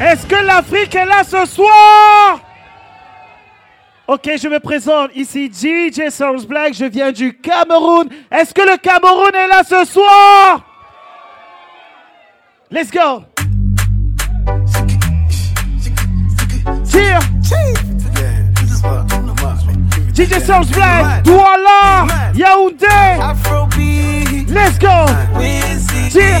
Est-ce que l'Afrique est là ce soir? Ok, je me présente. Ici, DJ Sounds Black, je viens du Cameroun. Est-ce que le Cameroun est là ce soir? Let's go. Cheer DJ Sounds Black, Douala, Yaoundé. Let's go. Cheer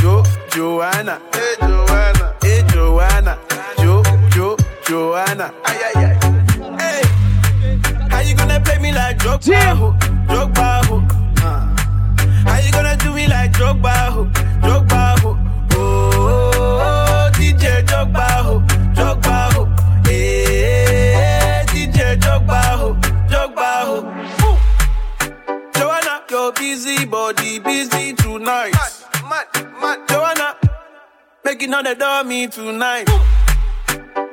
Jo, Joanna, hey Joanna, hey Joanna, Jo, Jo, Joanna, ay ay ay. Hey, how you gonna play me like Drogba, ho, Drogba, ho? Uh. How you gonna do me like Drogba, ho, Drogba, ho? Oh, DJ Drogba, ho, Drogba, ho. Hey, DJ Drogba, ho, Drogba, ho. Ooh. Joanna, your busy body busy tonight. Mad. Joanna, making all the dummy tonight.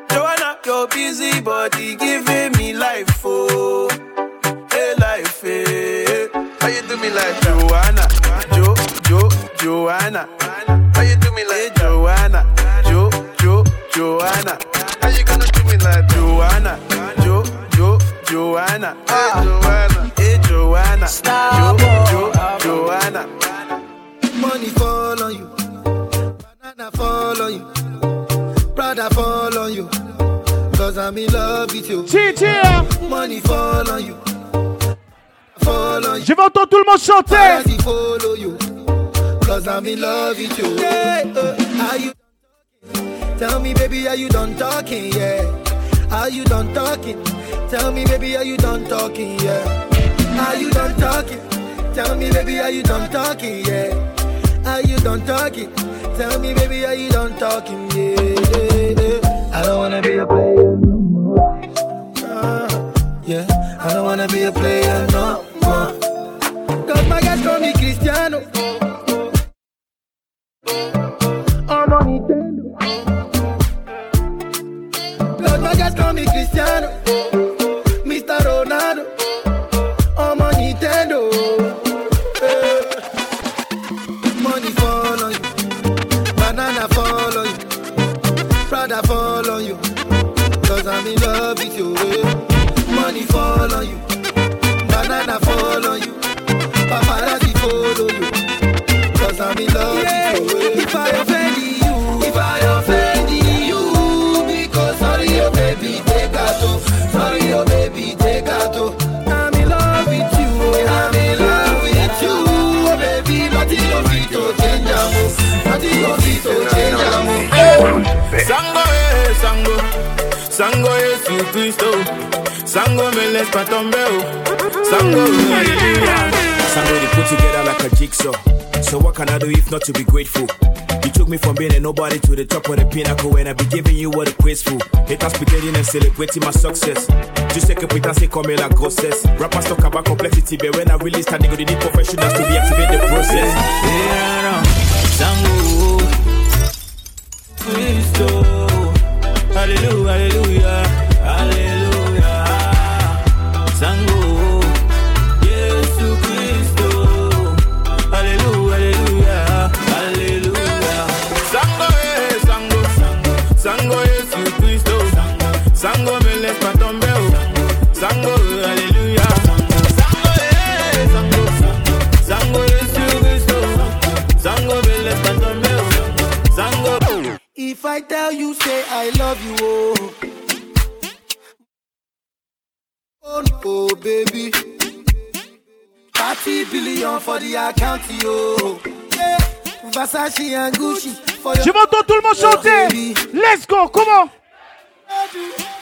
Joanna, your busy body giving me life, oh, hey life, hey. How you do me like Joanna, Jo, Jo, Joanna? How you do me like Joanna, Jo, Jo, Joanna? How you gonna do me like Joanna, Jo, Jo, Joanna? Hey Joanna, hey Joanna, Jo, Jo, Joanna. Money you, on you, fall on you. Cause I'm in love with you. Money fall on you. Fall on you. Je vais entendre tout le monde chanter. Follow you. Cause I'm in love with you. Yeah, uh, you Tell me, baby, are you done talking? Yeah. Are you done talking? Tell me, baby, are you done talking? Yeah. Are you done talking? Tell me, baby, are you done talking? Yeah. Are you done talking? Tell me, baby, are you done talking? Yeah. yeah, yeah. I don't wanna be a player no more. Uh, yeah, I don't wanna be a player no more. Cause my guys call me Cristiano. I'm on Nintendo. Cause my guys call me Cristiano. Cause I'm in love with you. eh. If I offend you, if I offend you, because sorry, oh baby, take out. oh. Sorry, oh baby, take out. oh. I'm in love with you. oh. I'm in love with you. Oh baby, nothing of it to change. am, oh. Nothing of it to change. am, oh. Sango eh, sango Sango Yesu Cristo Sango me les patombeo Sango hallelujah Sango they put together like a jigsaw. So what can I do if not to be grateful? You took me from being a nobody to the top of the pinnacle and I be giving you what a for. Haters pretending and celebrating my success. Just take a pretend say come like grossess. Rappers talk about complexity, but when I really start, they go they need professionals to reactivate the process. Hallelujah Hallelujah If I tell you, say I love you, oh. Oh, no, oh, baby. 30 billion for the account, yo. Yeah. Versace and Gucci for your Je vais entendre tout le monde oh, chanter. Let's go, comment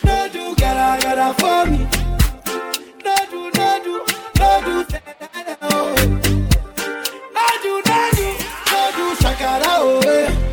No do, gotta, gotta for me. No do, no do, no do, oh. No do, no do, no do, shakara, oh. Eh.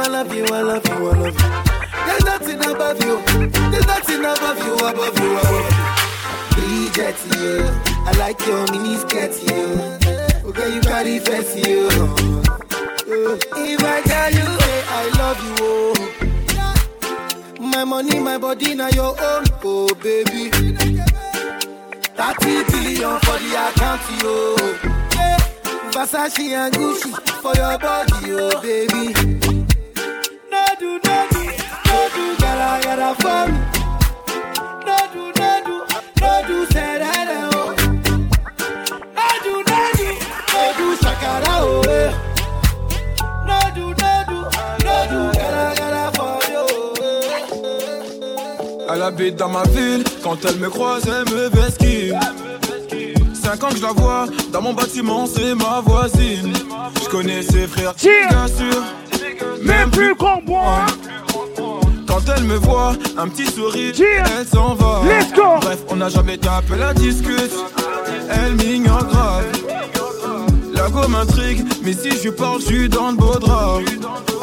I love you, I love you, I love you. There's nothing above you. There's nothing above you, above you, above you. Bridget, you. I like your mini skirt, you. Okay, you it fancy, you. If I tell you, hey, I love you, oh. My money, my body, now your own, oh baby. 30 billion for the account, yo. Yeah. Versace and Gucci for your body, oh baby. Do, gotta, gotta for me. No do, no do, no do, say that, oh. No do, no do, no do, shakara, oh. eh. No do, no do, no do, gotta, gotta for you. Elle habite dans ma ville, quand elle me croise, elle me vesquille. Cinq ans que je la vois, dans mon bâtiment, c'est ma voisine. Je connais ses frères, bien sûr. Même plus qu'on boit. Quand elle me voit, un petit sourire, elle s'en va. Let's go. Bref, on n'a jamais tapé la discute. Elle m'ignore grave. La go m'intrigue, mais si je parle, je suis dans le beau drap.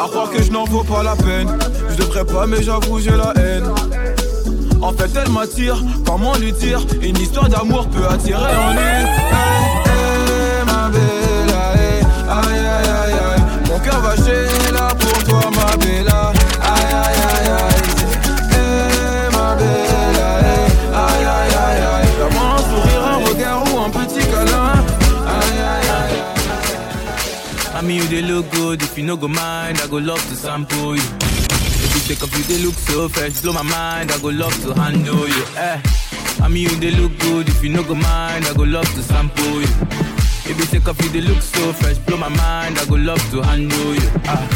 À croire que je n'en vaux pas la peine. Je devrais pas, mais j'avoue, j'ai la haine. En fait, elle m'attire, comment lui dire Une histoire d'amour peut attirer en lui. Hey, hey, ma belle, aïe, aïe, aïe, aïe. Mon cœur va chez you they look good. If you no go mind, I go love to sample you. If you take off, you they look so fresh, blow my mind. I go love to handle you. Eh. I mean, you they look good. If you no go mind, I go love to sample you. If you take off, you they look so fresh, blow my mind. I go love to handle you. Ah,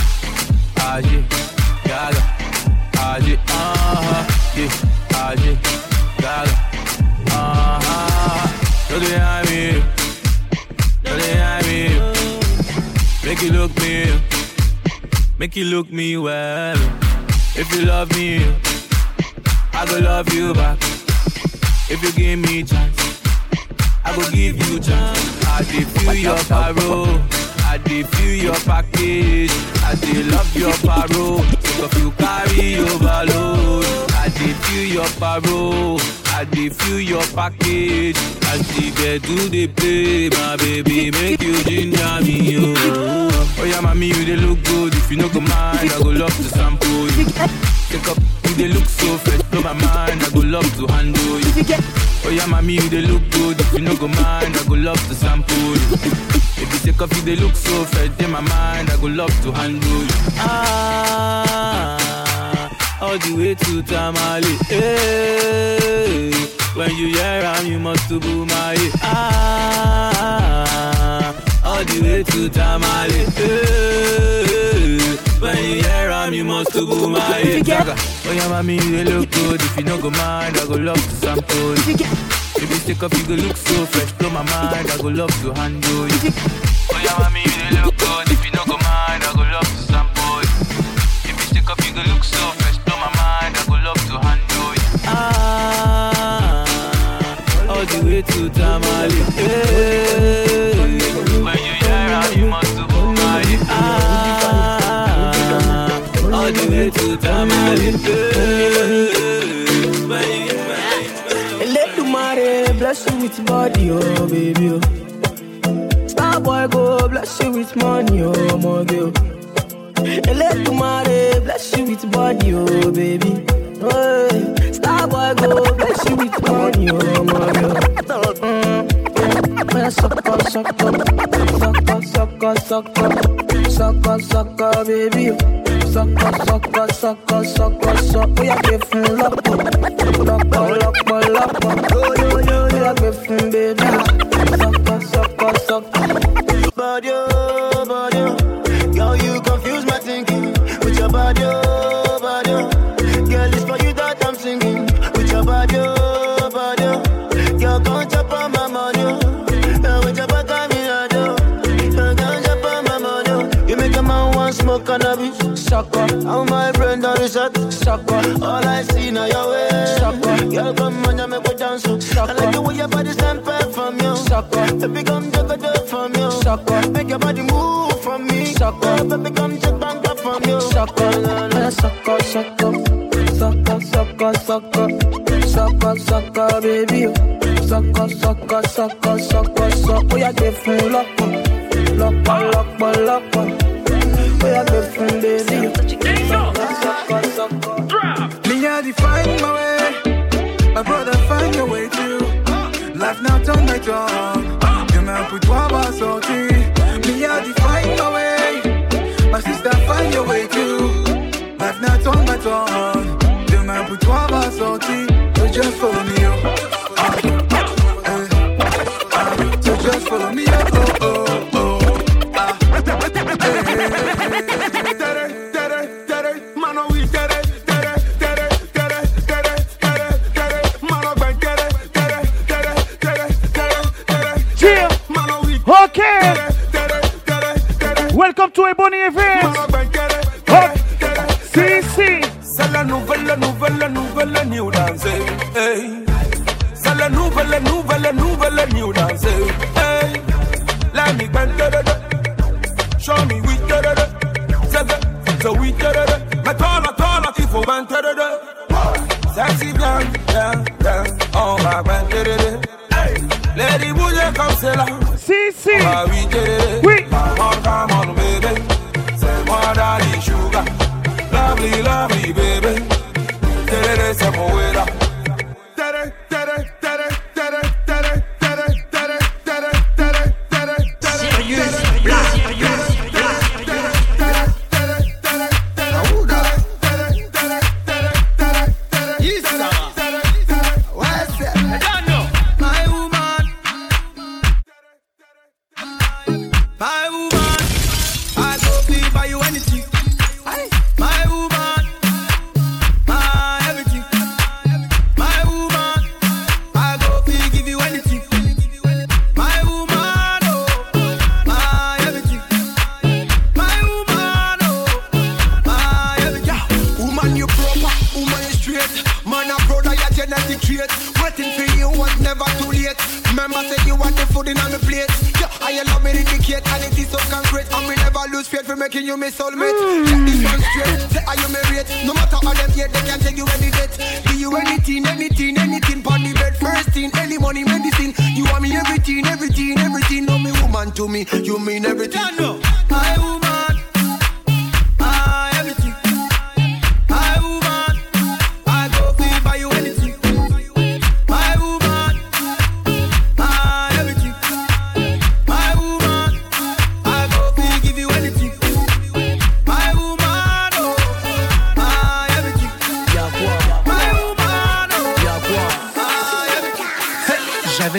ah yeah, gaga. Ah yeah, ah yeah, ah yeah, gaga. Don't they have me? Make you look me, make you look me well. If you love me, I go love you back. If you give me chance, I go give you chance. I dey feel your parole, I dey feel your package. I dey love your parole, so if you carry overload. I dey feel your parole, I dey feel your package. As the bed do they play, my baby, make you ginger me, oh. Oh yeah, mommy, you dey look good. If you no go mind, I go love to sample you. Take up, you dey look so fresh, blow my mind. I go love to handle you. Oh yeah, mommy, you dey look good. If you no go mind, I go love to sample you. If you take off, you dey look so fresh, in my mind. I go love to handle you. Ah, all the way to Tamale. Hey, when you hear am, you must to boom my Ah, all the way to Tamale. Hey, when you hear am, you must to boom my. Oh yeah, mommy, you look good. If you no go mind, I go love to sample you. If you take off, you go look so fresh, blow my mind. I go love to handle you. To Tamale. Hey, when you hear am, you must to my Ah, all the way to Tamale. Hey, Eledumare bless you with body, oh baby. Oh. Star boy go bless you with money, oh my girl. Eledumare bless you with body, oh baby. Hey. Star boy go bless you with money, oh my girl. Mm. Yeah, sucker, sucker, sucker, sucker, sucker, sucker, sucker, baby. Sucker, sucker, sucker, sucker, sucker. Yeah, give him love, love, love, love, love. Yeah, give him baby. Sucker, sucker, sucker. Body, oh, body, oh. Girl, you confuse my thinking with your body, oh, body. Sucker. How my brain done reset. Sucker. All I see now your way. Eh. Sucker. Girl, come on, you make me dance. Oh. Sucker. I like the way your body stand from you. Sucker. Baby, come take a dip from you. Sucker. Make your body move from me. Sucker. Baby, come take bang up from you. Sucker. Sucker, sucker. Sucker, sucker, sucker. Sucker, sucker, baby. Sucker, sucker, sucker, sucker, sucker. Oh, yeah, full lock Lock, lock, lock, lock. I get from, baby? Me, I define my way. My brother, find your way too. Life now turn my tongue. You man put one bar sorti. Me, I define my way. My sister, find your way too. Life now turn my tongue. You man put one bar sorti. So just follow me, to Ebony Events. Mano, gwen, tere, Hop. tere, tere, Si, si. La nouvelle, nouvelle, nouvelle new dance. Hey. C'est la nouvelle, nouvelle, nouvelle new dance. Hey. Let me bend da da da. Show me we da da da. C'est ça, so we da da da. Mais toi là, toi là, il faut bend da da da. Sexy bien, bien, bien. On va bend da da da. Lady comme c'est là. Si, si. Oui, da da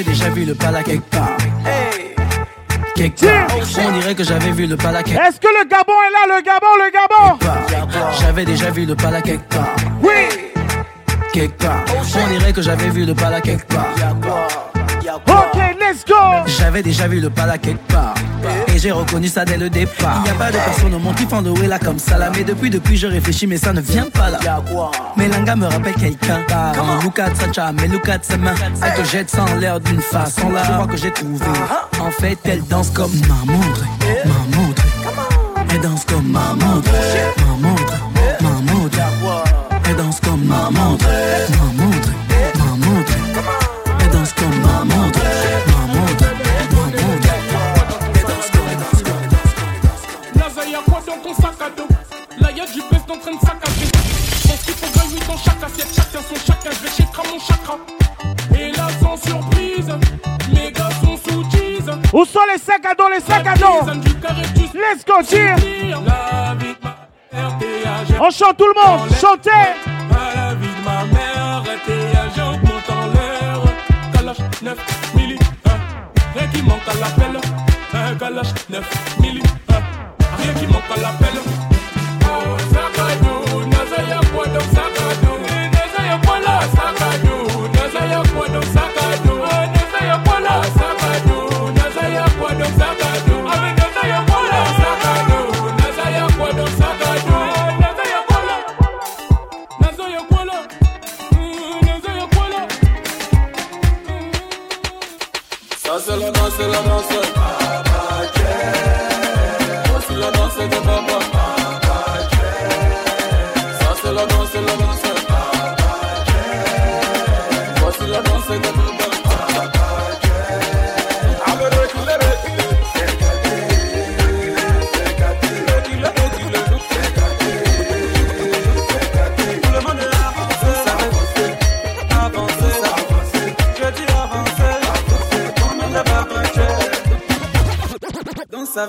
J'avais déjà vu le pala quelque part. Quelque part. On dirait que j'avais vu le pala quelque Est-ce que le Gabon est là, le Gabon, le Gabon part. J'avais déjà vu le pala quelque part. Oui. Quelque part. On dirait que j'avais vu le pala quelque part. Ok, let's go. J'avais déjà vu le pala quelque part. Et j'ai reconnu ça dès le départ. Il n'y a pas de personne au monde qui font de là comme ça là. Mais depuis, depuis, je réfléchis, mais ça ne vient pas là. Melanga me rappelle quelqu'un. Car look at sa charme, mais look at sa main. Elle te jette sans l'air d'une façon là. Je crois que j'ai trouvé. En fait, elle danse comme ma montre. Ma montre. Elle danse comme ma montre. Ma montre. Ma montre. Elle danse comme ma montre. Ma montre. Chez mon chakra. Et là, sans surprise, mes gars sont sous tease. Où sont les sacs à dos, les sacs à dos Let's go, On chante tout le monde, chantez. La vie de ma mère, agent, monte en l'air. Kalash 9 milli, hein. rien qui manque à l'appel. Un Kalash 9 milli, rien qui manque à l'appel.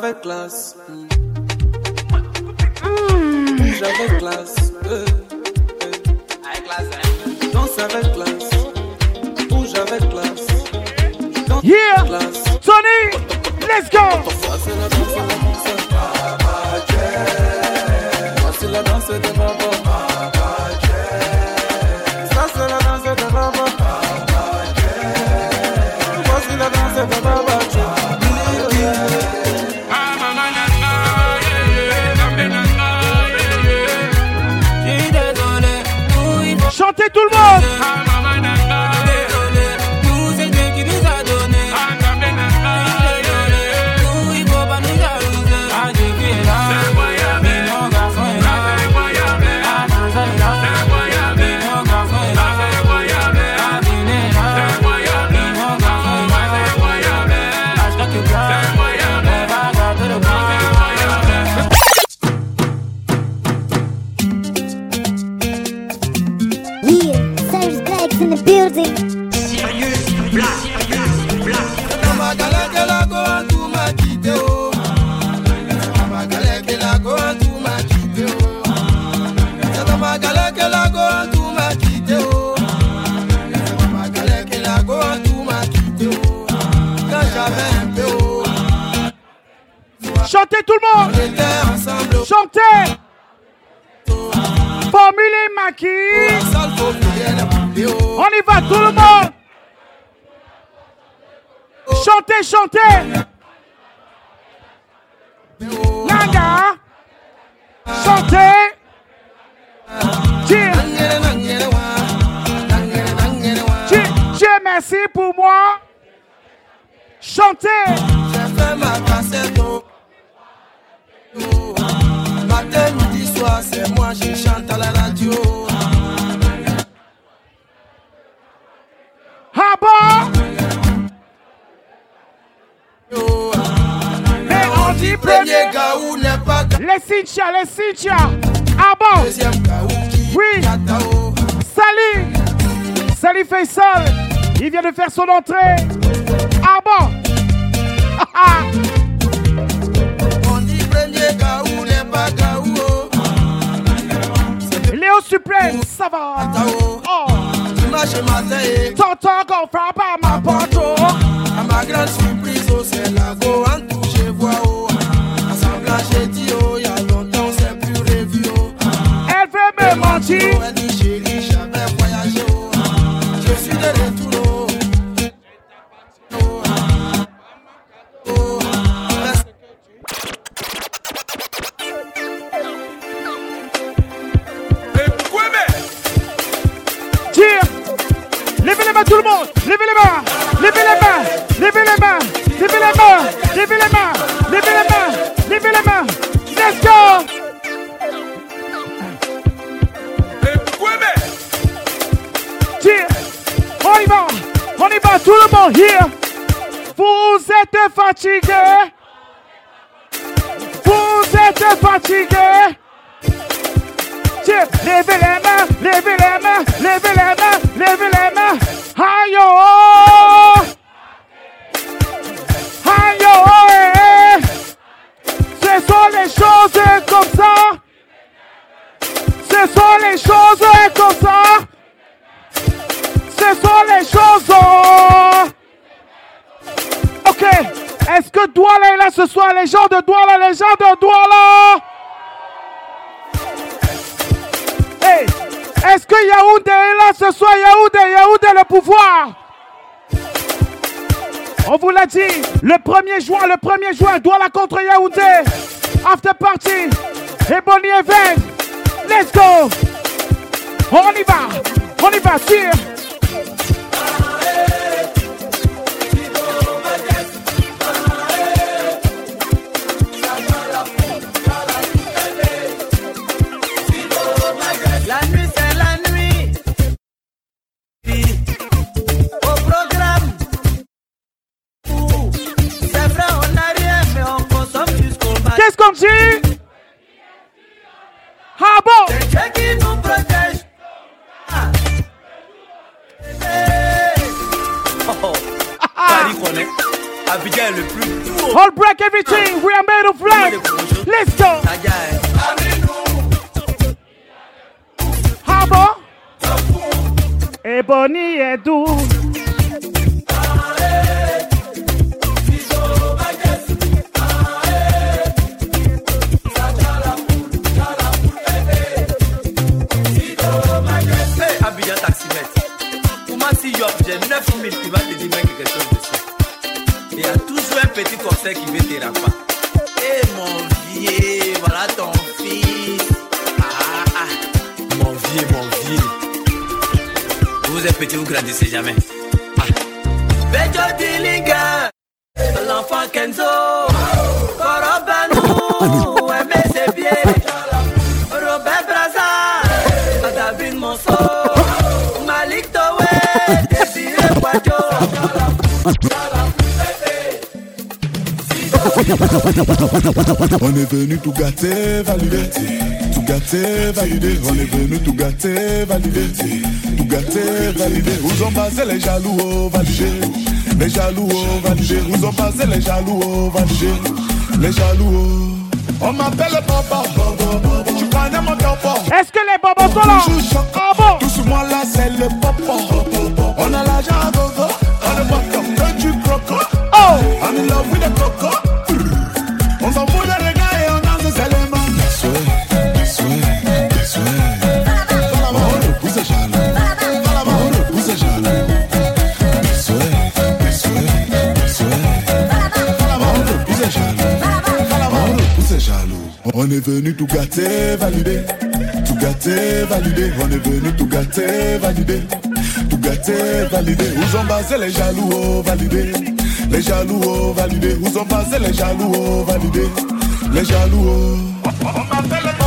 J'avais classe. Mmh. J'avais classe. Matin, midi, soir, c'est moi, je chante à la radio. Bon? Mais on dit Premier gaou n'est pas Les Cynthia, les. Ah bon? deuxième Oui. Salut. Salut Faisal. Il vient de faire son entrée. Bon? Ah, Va? Tao. Oh. Tonton qu'on frappe à ma porte. oh. à ma grande surprise, oh, c'est la go en tout, je vois. Oh. Assemblage, j'ai dit, oh, y a longtemps, c'est plus revu. Oh. Elle veut me mentir. Vous êtes fatigué? Vous êtes fatigué? Tiens, levez les mains, levez les mains, levez les mains, levez les mains. Aïe, oh, aïe, oh, eh, eh. Ce sont les choses comme ça. Ce sont les choses comme ça. Ce sont les choses. Est-ce que Douala est là ce soir? Les gens de Douala, les gens de Douala. Hey, est-ce que Yaoundé est là ce soir? Yaoundé, Yaoundé le pouvoir On vous l'a dit, le 1er juin, le 1er juin, Douala contre Yaoundé. After party, Ebony Event. Let's go On y va, on y va, tire Qu'est-ce qu'on dit Ah bon qui nous protège. Ah. Paris connaît. Abidjan le plus doux All break everything. We are made of love. Let's go. Harbor. Ebony Edu. Hey, j'ai 900 000, tu vas te dire même quelque chose dessus. Il y a toujours un petit corset qui veut te pas. Eh mon vieux, voilà ton fils. Ah, ah, ah, mon vieux, mon vieux. Vous êtes petit, vous grandissez jamais. Ah. L'enfant Kenzo, Corobano. On est venu tout gâter, valider. Tout gâter, valider. On est venu tout gâter, valider. Tout gâter, valider. Où ont basé les jaloux, oh, valider. Les jaloux, oh, valider. Où ont basé les jaloux, oh, valider. Les jaloux, oh. On m'appelle papa. Tu connais mon papa. Est-ce que les bobos sont là? Ah bon? Tout sur moi là, c'est le papa. On a l'argent à gogo. On est pas comme que du croco. Oh! I'm in love with the coco. On s'en fout des regards et on danse seulement. Souhait, souhait, souhait. On repousse les jaloux. On repousse les jaloux. Souhait, souhait, souhait. On repousse les jaloux. On repousse les jaloux. On est venu tout gâter, valider. Gâter, valider. On est venu tout gâter, valider. Tout gâter, valider. Où ont basé les jaloux, oh, valider. Les jaloux, oh, validés. Où sont passés les jaloux, oh, validés. Les jaloux, oh.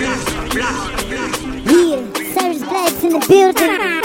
Yeah, Cyrus Black's in the building.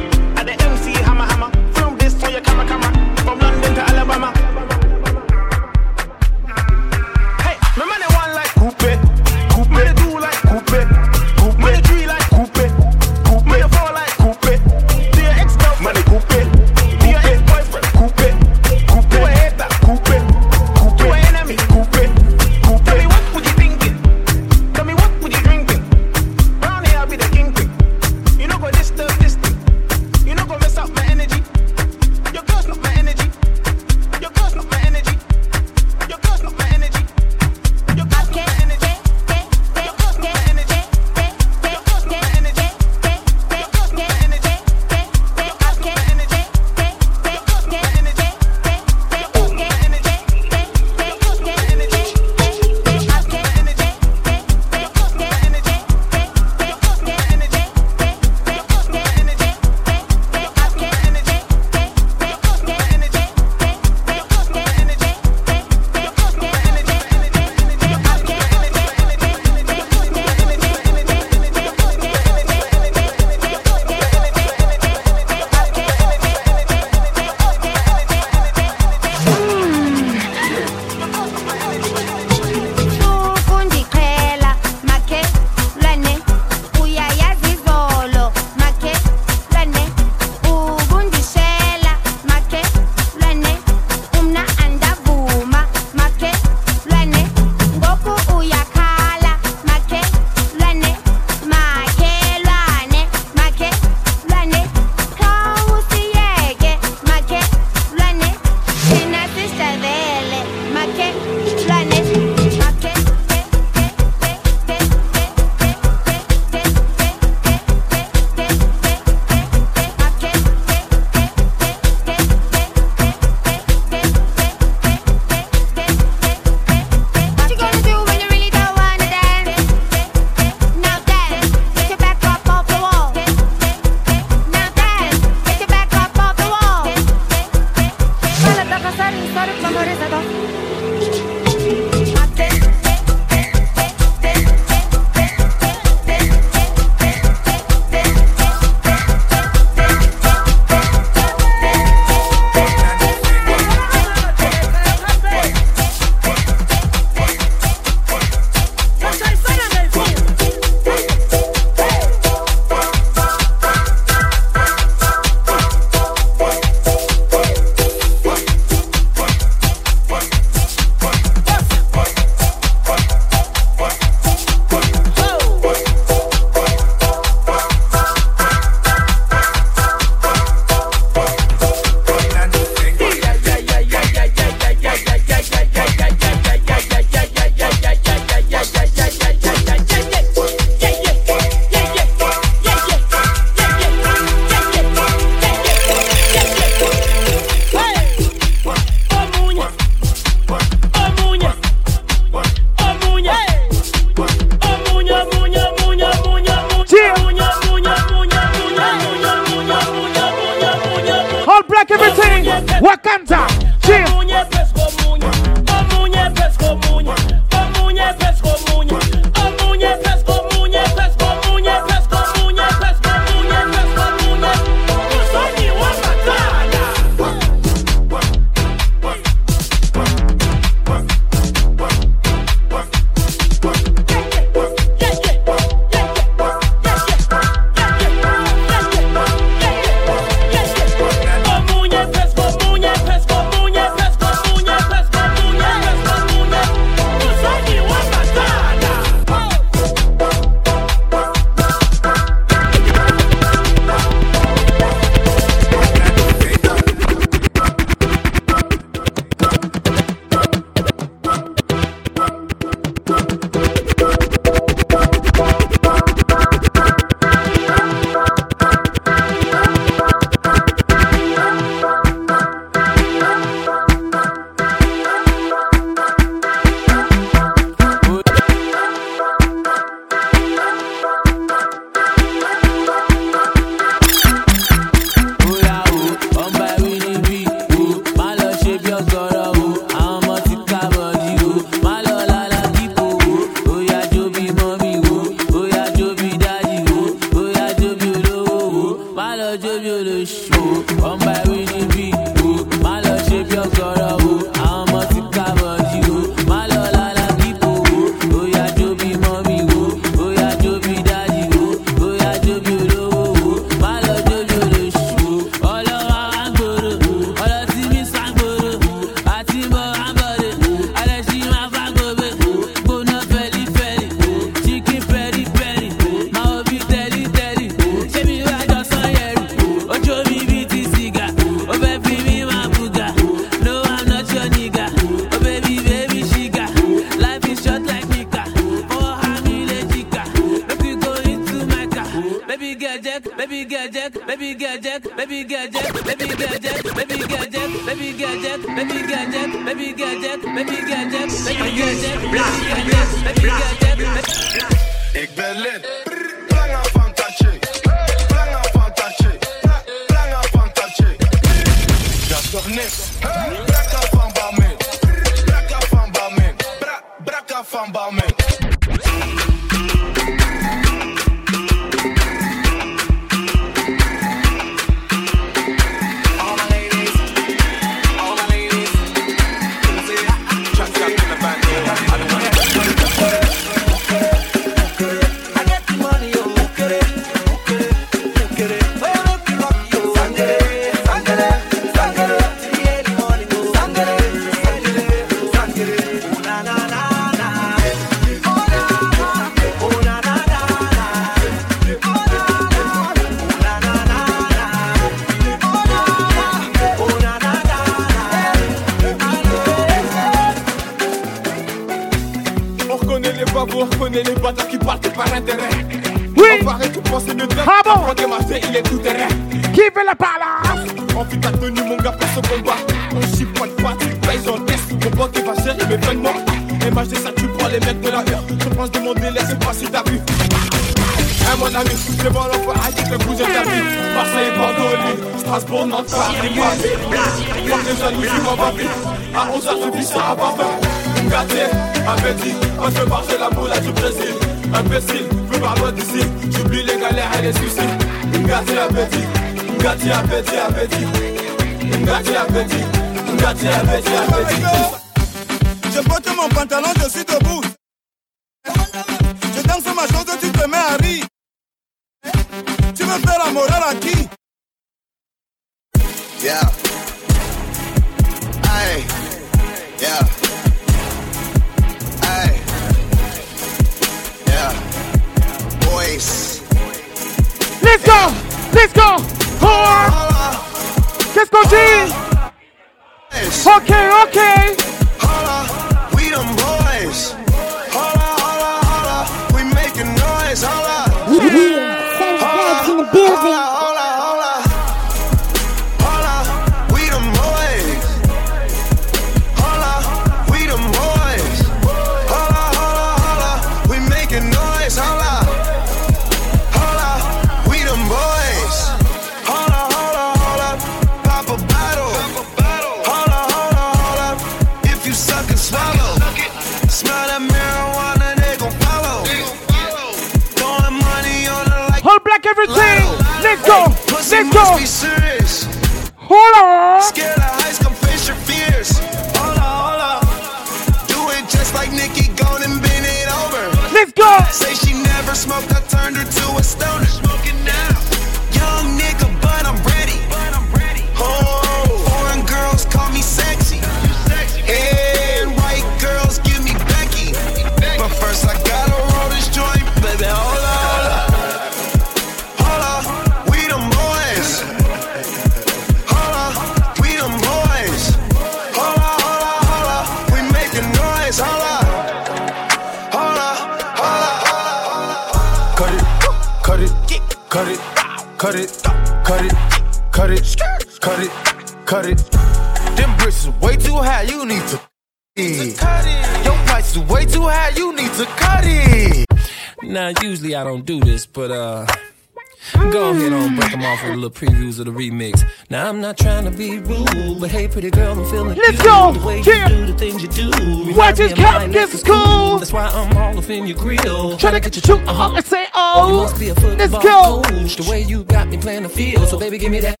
way you do the things you do. Watch his cap, this is cool. That's why I'm all up in your grill. Try to get you to uh-huh. and say, oh, you must be a oh, let's go. Coach, the way you got me playing the field. So, baby, give me that.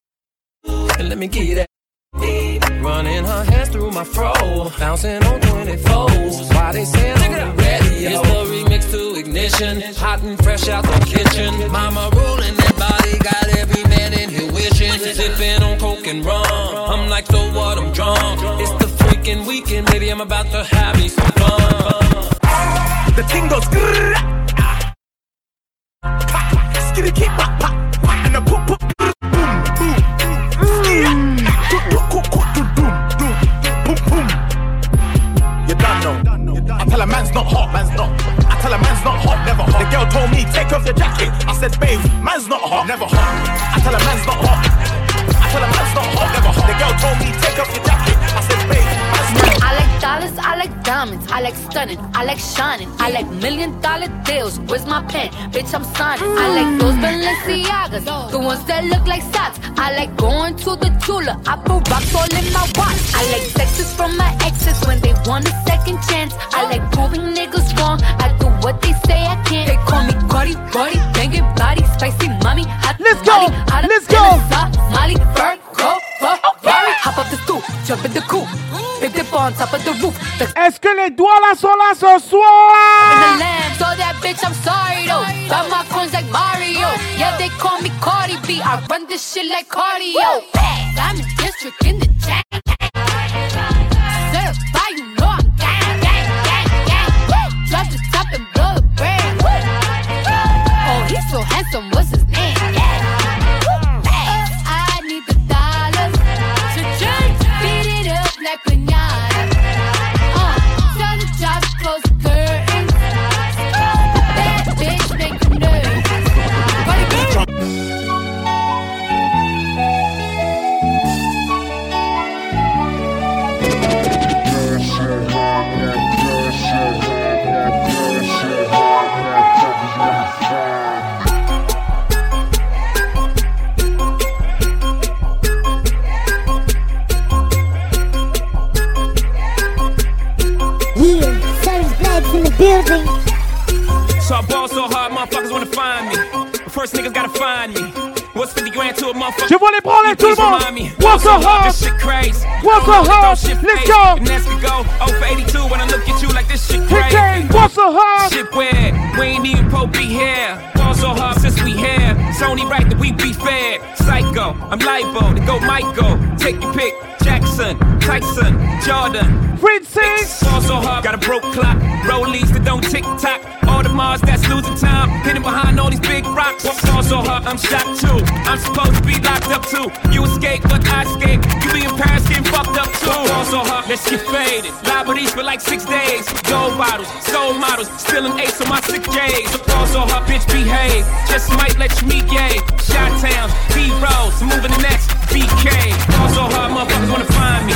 Rollies that don't tick tock. Audemars that's losing time. Hidden behind all these big rocks. What saw so hard, I'm shot too. I'm supposed to be locked up too. You escape, but I escape. You be in Paris getting fucked up too. What saw so hard, let's get faded. Liberties for like six days. Gold bottles, soul models. Still an ace on my sick days. What saw so hard, bitch, behave. Just might let you meet gay. Shot towns, B-rolls. Moving the next BK. What saw so hard, motherfuckers wanna find me.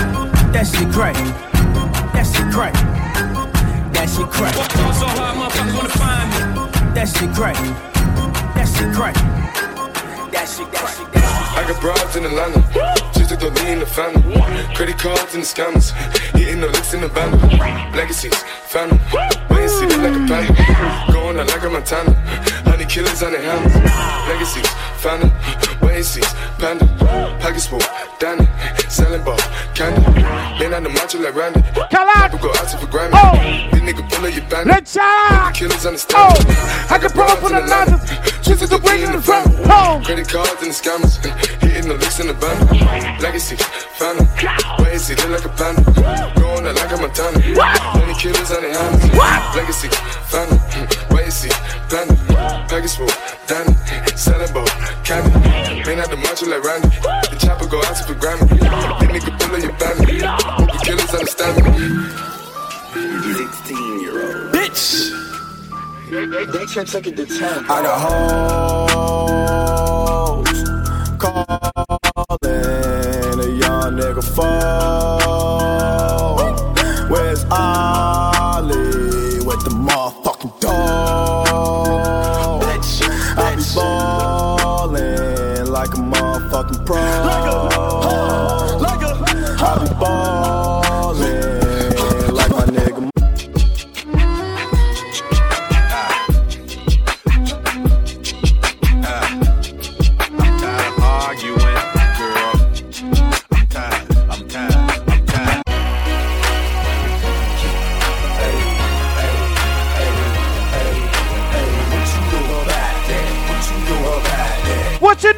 That shit great. That shit great that shit crack. Walked on so hard, motherfuckers wanna find me. That shit crack. That shit crack. That shit, that shit, that shit. I got broads in Atlanta. Just to me in the family. Credit cards and the scammers. Hitting the licks in the band. Legacies, and see it like a panda. Going out like a Montana. Honey killers on the hammers. Legacies. Wait and see, panda. Pockets full, Danny. Selling ball, candy. Been on the macho like Randy. People go out to for Grammy. Oh. This nigga pull up your bandit. Let's. Killers understand. Oh. I can pull up on the line. Just to bring in the front. Credit cards and the scammers. Hitting the licks in the band. Legacy, phantom. Wait and see, look like a panda. Going out like a Montana. Many killers on the hands. Legacy, phantom. Wait and see, panda. Package full, Danny. Selling ball, candy. Man out the macho like Randy. The chopper go out to the Grammy. This nigga pull up your bandit. Hope the killers understand me. 16 year old. Bitch! They, they, they can't take it to 10. I got hoes calling a nigga phone. Where's Ollie with the motherfucking dog? I be ballin' like a motherfucking pro.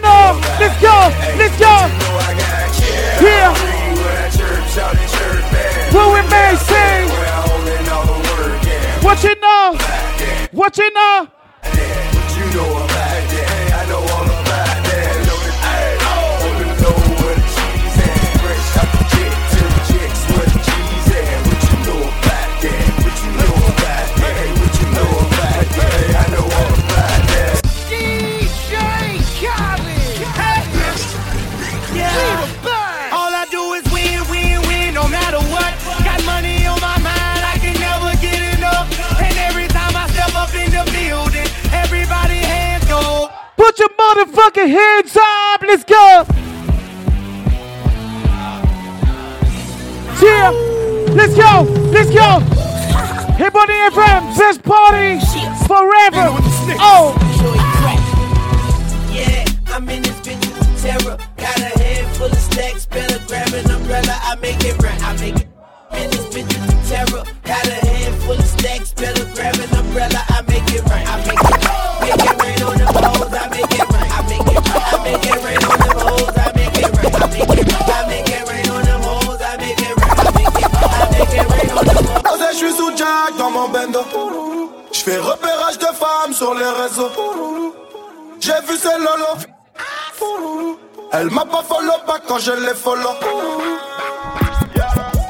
What? Let's go. Let's go. Here. Who we may sing. What you know? What you know? Put your motherfucking hands up. Let's go. Yeah. Let's go. Let's go. Hey, Buddy FM, best party forever. Oh. Yeah, I'm in this bitch with terror. Got a head full of stacks, better grab an umbrella. I make it right, I make it. In this bitch with terror. Got a head full of stacks, better grab an umbrella. I make it right, I make it je suis sous Jack dans mon bendo. Je fais repérage de femmes sur les réseaux. J'ai vu ces lolo. Elle m'a pas follow back quand je l'ai follow.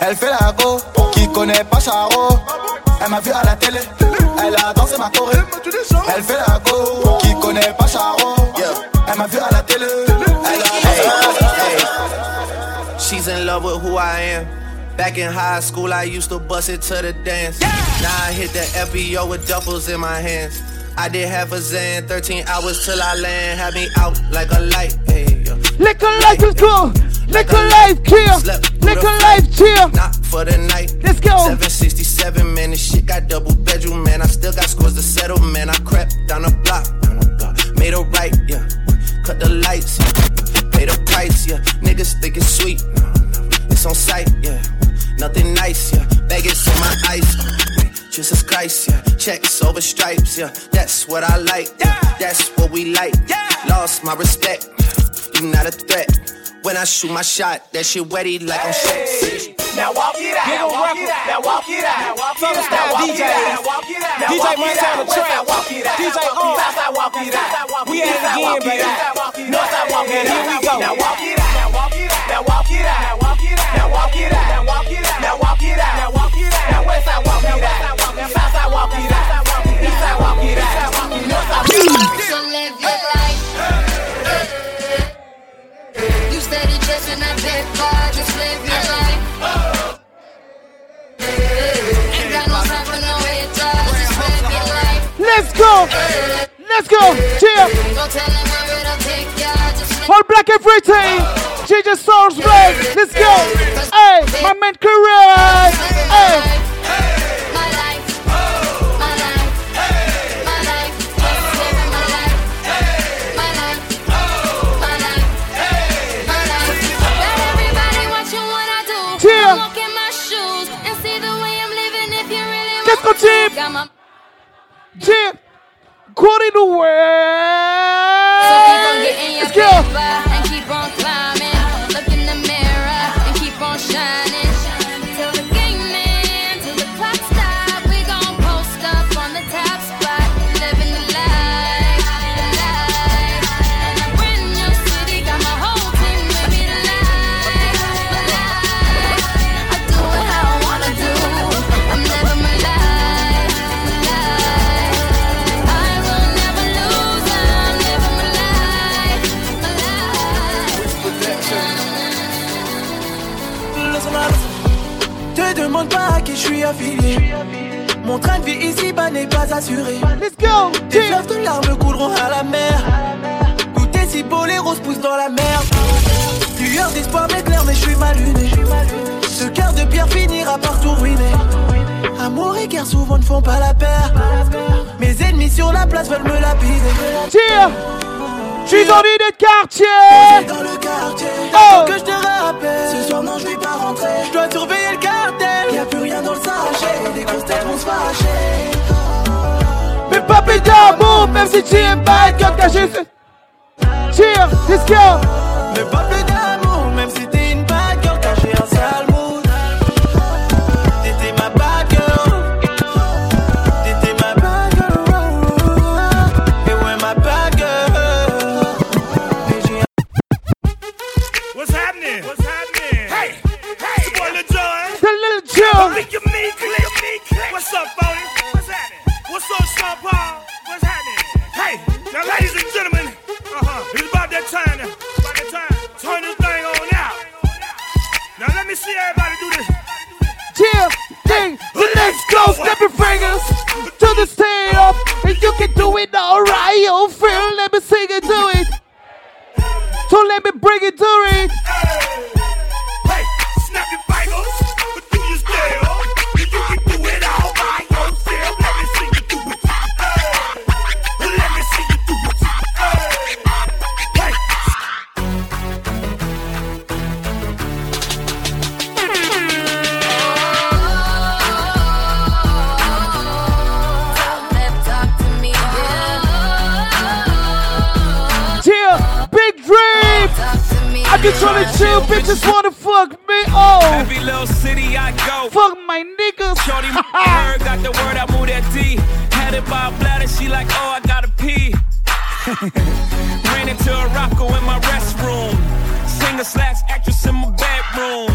Elle fait la go, qui connaît pas Charo. Elle m'a vu à la télé, elle a dansé ma choré. Elle fait la go, qui connaît pas Charo. Elle m'a vu à la télé, elle a dansé ma choré. She's in love with who I am. Back in high school, I used to bust it to the dance. Now I hit the FBO with duffels in my hands. I did half a Xan, 13 hours till I land. Had me out like a light. Hey, yo. Liquor life is cool. Liquor life kill. chill. Liquor life chill. Not for the night. Let's go. 767, man. This shit got double bedroom, man. I still got scores to settle, man. I crept down the block, down the block. Made a right, yeah. Cut the lights, yeah. Pay the price, yeah. Niggas think it's sweet. It's on sight, yeah. Nothing nice, yeah. Vegas on my ice. uh, Jesus Christ, yeah. Checks over stripes, yeah. That's what I like, yeah. That's what we like. Yeah. Lost my respect. You not a threat. When I shoot my shot, that shit wetty like I'm Shaq. Now walk it out. Big ol' Now walk record. it out. Now walk it out. Now walk it Southern out. style Now walk DJs. it out. Now walk it out. Now DJ walk it Montana out. Trap. Westside walk it out. DJ Southside O. Southside walk it out. We at it Eastside again, walk it baby. out. Northside walk it And out. here we go. Now walk it out. Now walk it out. Now walk it out. Now walk it out. Now walk it out. Now walk it out. Now walk it out. Now walk it out. Now Westside walk it out. Now Southside walk it out. Eastside walk it out. Northside walk it out. Let's go! Let's go! Cheer! All black everything. pretty! Jesus Souls Red! Let's go! Hey, my man Korea! Hey! Let's go, team. Cheer. According to where? Let's go. Suis affilié. Mon train de vie ici-bas n'est pas assuré. Let's go. Fleuves de larmes couleront à la mer. Goûter si beau, les roses poussent dans la merde. Lueur d'espoir m'éclaire, mais je suis mal luné. Ce cœur de pierre finira par tout ruiner. Amour et guerre souvent ne font pas la paire. Mes ennemis sur la place veulent me lapider. Je suis dans l'idée de quartier. Dans le quartier, Oh. Que je te rappelle. Ce soir, non, je vais pas rentrer. Je dois surveiller le cartel. Plus rien dans le sachet. Les grosses têtes vont se fâcher. Mais pas même si tu aimes pas être comme go. Mais pas Make your me click, click. What's up, Boney? What's happening? What's up, Sean Paul? What's happening? Hey, now, ladies and gentlemen, uh-huh, it's about that time. now. About that time. Turn this thing on out. Now let me see everybody do this. Cheer. Ding. So let's go. Your fingers to the stand up. And you can do it alright. You feel. Let me sing it. Do it. So let me bring it to it. I can try to chill. Bitches wanna fuck me. Oh. Every little city I go. Fuck my niggas. Shorty, my her got the word, I move that D. Had it by a bladder, she like, oh, I gotta pee. Ran into a rocko in my restroom. Singer slash actress in my bedroom.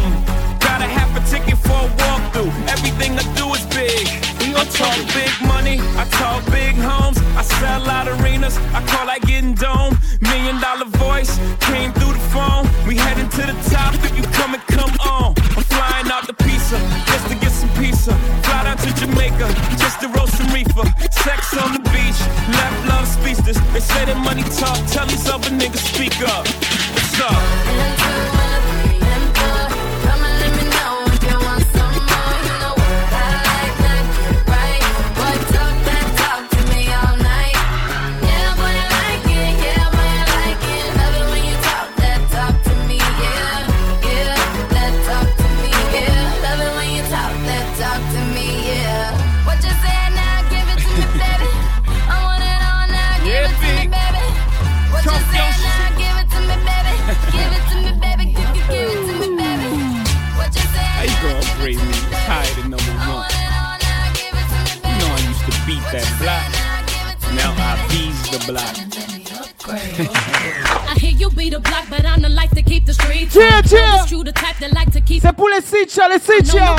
Got a half a ticket for a walkthrough. Everything I do is big. I talk big tell these other niggas speak up. C'est pour les sitcha,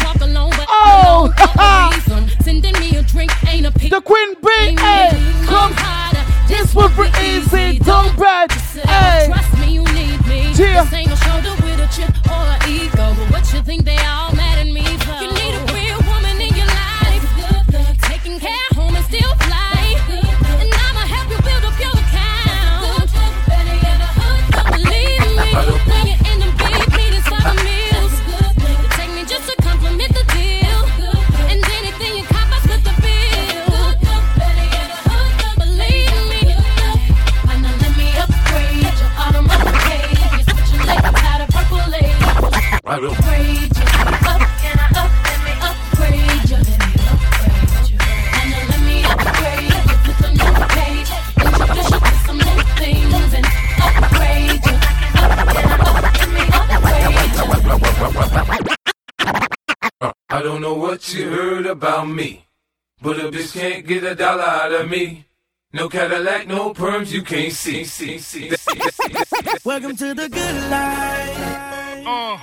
me. No Cadillac, no perms, you can't see, see, see, see, see. Welcome to the good life. Uh.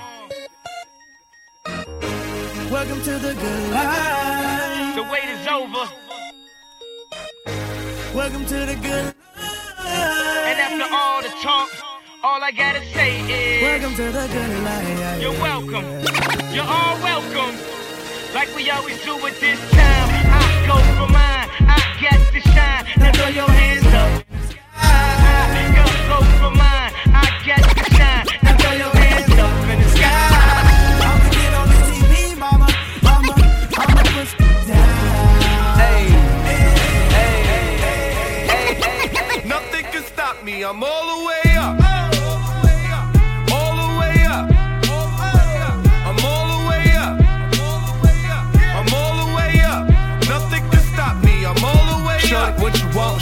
Welcome to the good life. The wait is over. Welcome to the good life. And after all the talk, all I gotta say is Welcome to the good life. You're welcome. You're all welcome. Like we always do at this time. I go for mine. I got to shine. Now throw your hands up. I go go for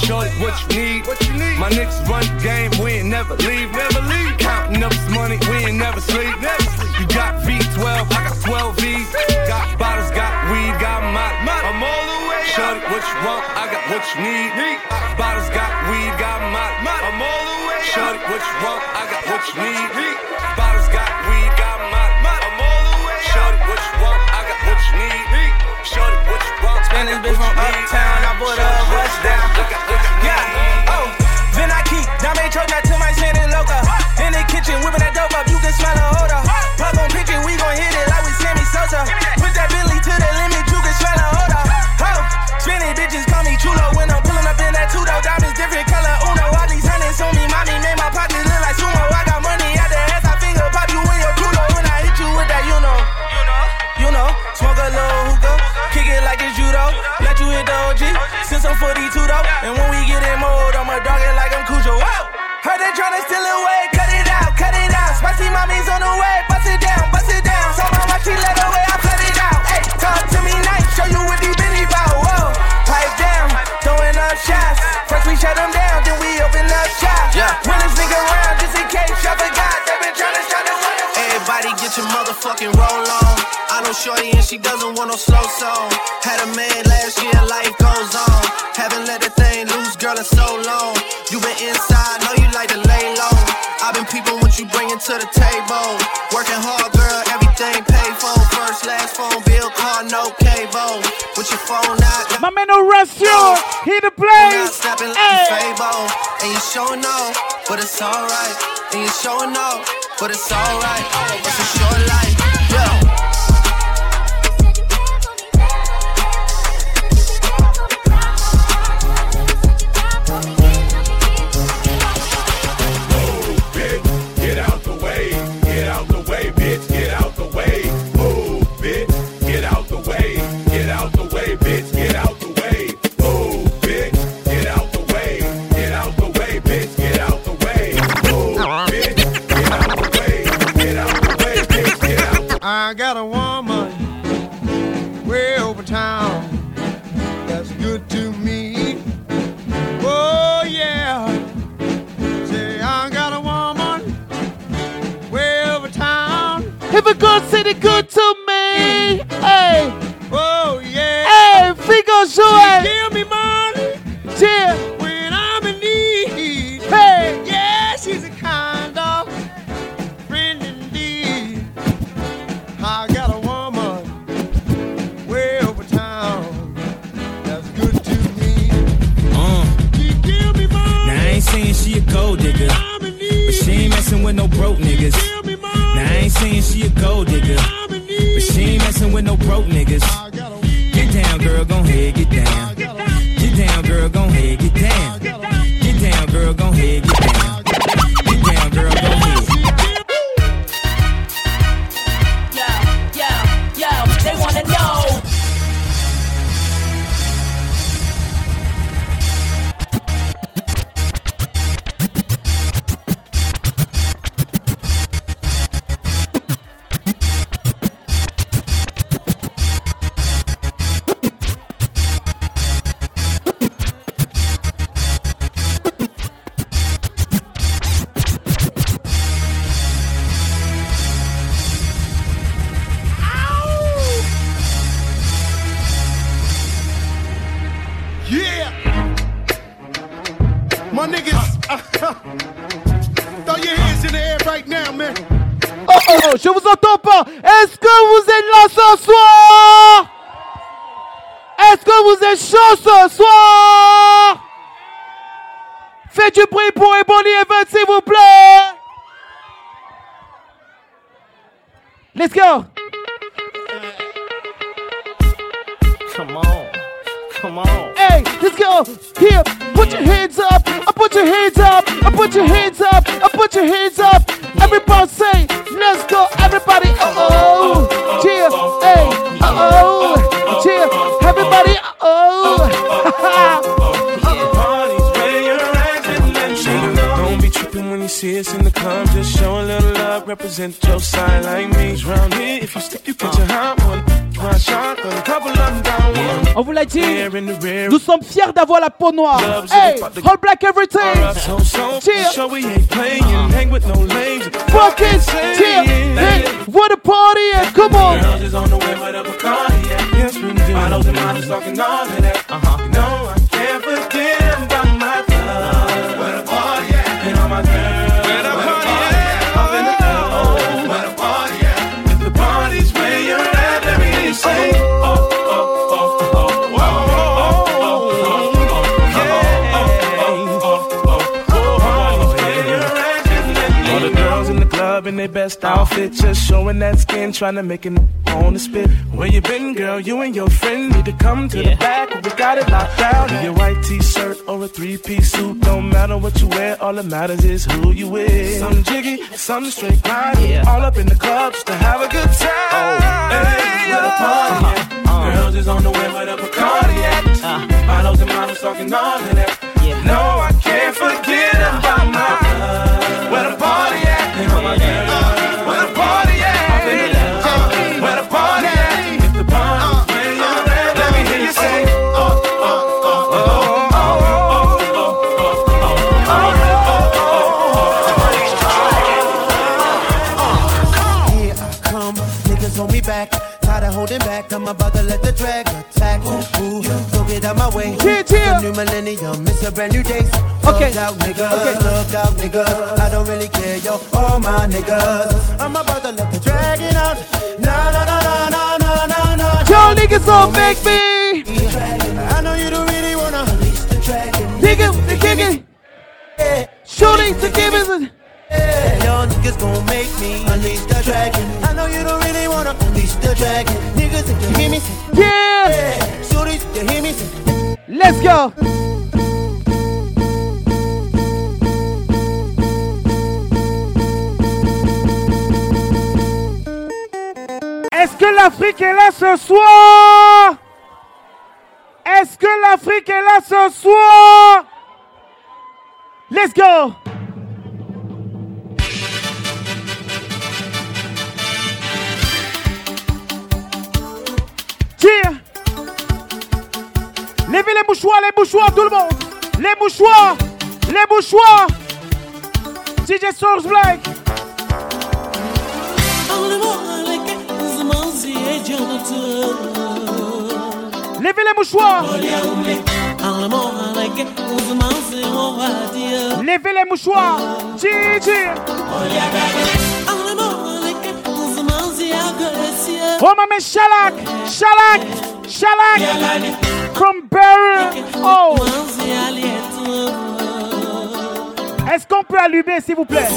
Shorty, what you need? What you need? My niggas run the game. We ain't never leave. Never leave. Counting up this money. We ain't never sleep. Never sleep. You got V12. I got 12 V's. Got bottles. Got weed. Got my. I'm all the way up. Shorty, what you want? I got what you need. Bottles. Got weed. Got my. I'm all the way up. Shorty, what you want? I got what you need. Bottles. Got weed. Got my. I'm all the way up. Shorty, what you want? I got what you need. Shorty, what you want? Spanish bitch from uptown, I put a bust down. Yeah, oh, then I keep Dame Trojan to my Santa 42 though. And when we get in mode, I'ma dog it like I'm Cujo. Whoa! Heard they tryna steal away, cut it out, cut it out. Spicy mommy's on the way, bust it down, bust it down. So mama she let away, I flood it out. Hey, talk to me nice, show you what these Benny bout. Whoa, pipe down, throwing up shots. First we shut them down, then we open up shop. Yeah. When this nigga around, just in case y'all forgot, they been tryna Everybody get your motherfucking roll on. I know Shorty and she doesn't want no slow song. Had a man last year, life goes on. Haven't let the thing loose, girl, in so long. You been inside, know you like to lay low. I've been peeping what you bringing to the table. Working hard, girl, everything paid for. First, last phone bill, car, no cable. With your phone out, My man, no rest you. He the place. snapping like you Fable. And you showing off, but it's alright. And you showing off, but it's alright. It's a short life, city good broke niggas. Get down, girl, gon' head, get down. Peau noire. Hey, all black everything. So, so, Cheer. sure we ain't playing. Hang with no lames. Fucking cheer. Hey, what a party at. Come on. Girls is on the way with a Bacardi, yeah. Yes, we do. Bottles and models talking all of that. Uh-huh. Best outfit, just showing that skin, trying to make it on the spit. Where you been, girl? You and your friend need to come to the back. We got it locked down. In your white t-shirt or a three-piece suit, don't matter what you wear. All that matters is who you with. Some jiggy, some straight grind. All up in the clubs to have a good time. Oh, Hey, where the party at? Uh. Girls is on the way where the Bacardi at. Uh. Bottles and models talking all of that. No, I can't forget about my love. Back, I'm about to let the drag attack. Ooh, so get out my way. It's a new millennium, it's a brand new day. Okay. Look out, niggas, look out, niggas. I don't really care, yo, all my niggas. I'm about to let the dragon out. Nah, nah, nah, nah, nah, nah, nah, nah. Y'all niggas don't make me. I know you don't really wanna release the dragon. Nigga, the kicking. Shooting to give us a. Y'all niggas gon' make me unleash the dragon. I know you don't really wanna unleash the dragon. Niggas, if you hear me, say, Yeah. Shorties, you hear me, say, Let's go. Est-ce que l'Afrique est là ce soir? Est-ce que l'Afrique est là ce soir? Let's go Cheer Levez les mouchoirs, les mouchoirs, tout le monde. Les mouchoirs Les mouchoirs. DJ Source Black. Levez les mouchoirs. Levez les mouchoirs. DJ Oh ma mais Shalak Shalak Shalak From Barry Oh. Est-ce qu'on peut allumer s'il vous plaît?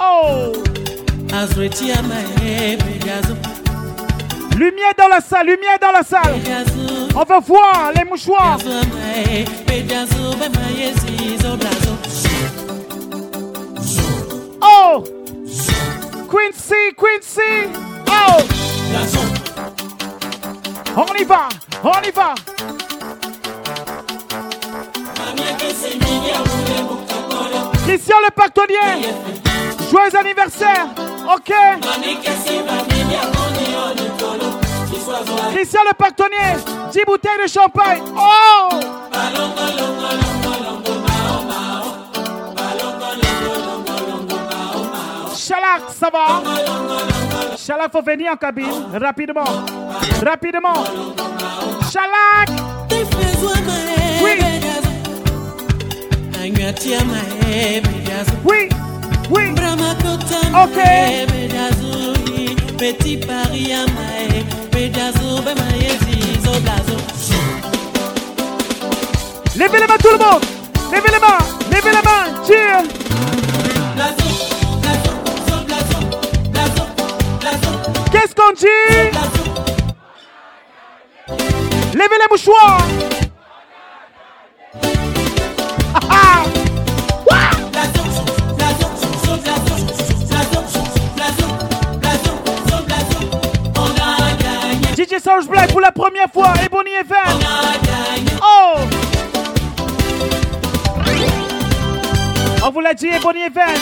Oh. Lumière dans la salle, lumière dans la salle. On veut voir les mouchoirs. Oh Quincy, Quincy. Oh. On y va, on y va. Christian le pactonnier Joyeux anniversaire. Ok. Christian le pactonnier 10 bouteilles de champagne. Oh Chalak, ça va? Chalak, faut venir en cabine, rapidement. Rapidement. Chalak Oui. Oui. Oui. Ok. Petit Paris à Maé, Pédazo, Bemaé, Zizo, Blazo. Levez les mains tout le monde. Levez les mains. Levez les mains. Cheers. Qu'est-ce qu'on dit? Levez les mouchoirs DJ Sounds Black pour la première fois et Bonnie FM. Oh On vous l'a dit, Bonnie FM,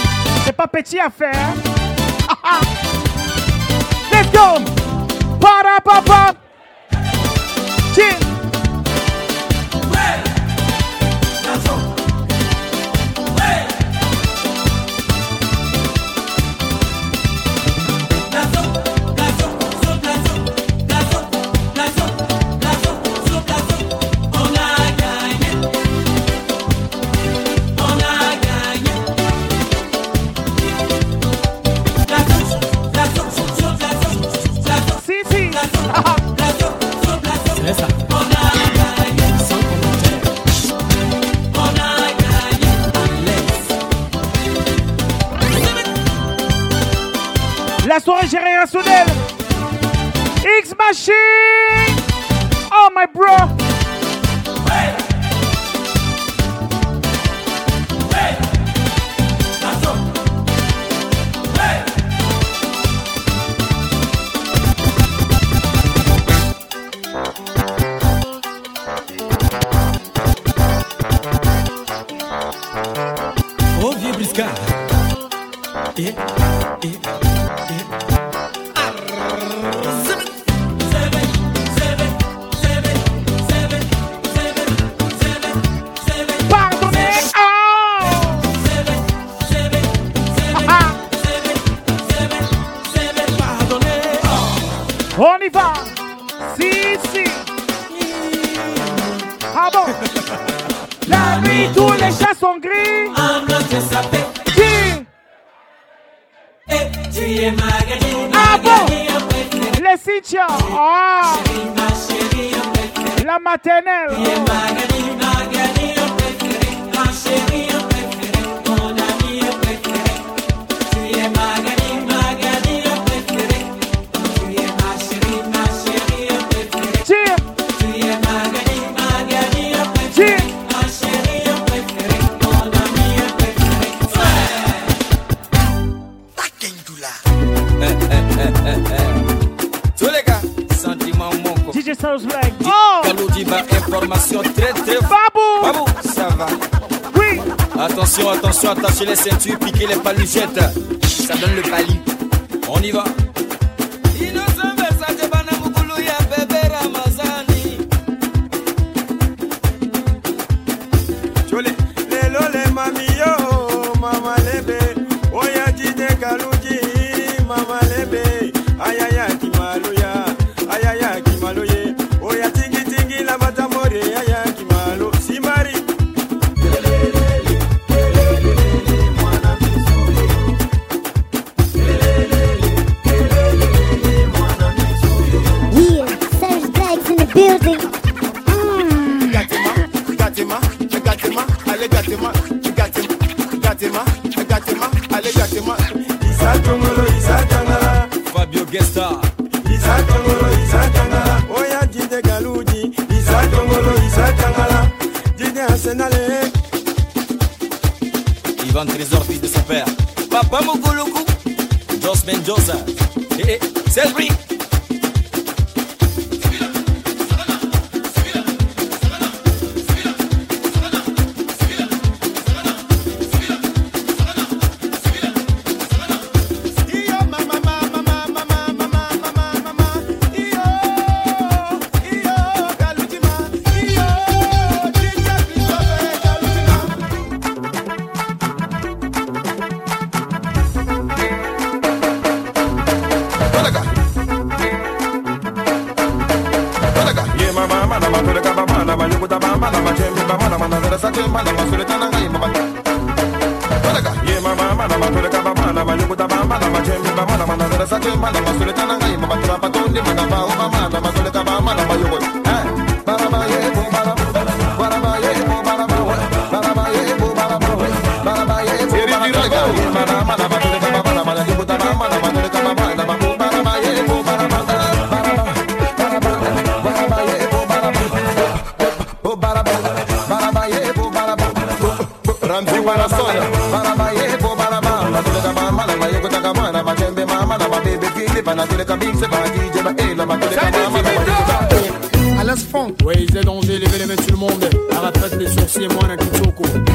c'est pas petit à faire. Let's Para, pa, pa.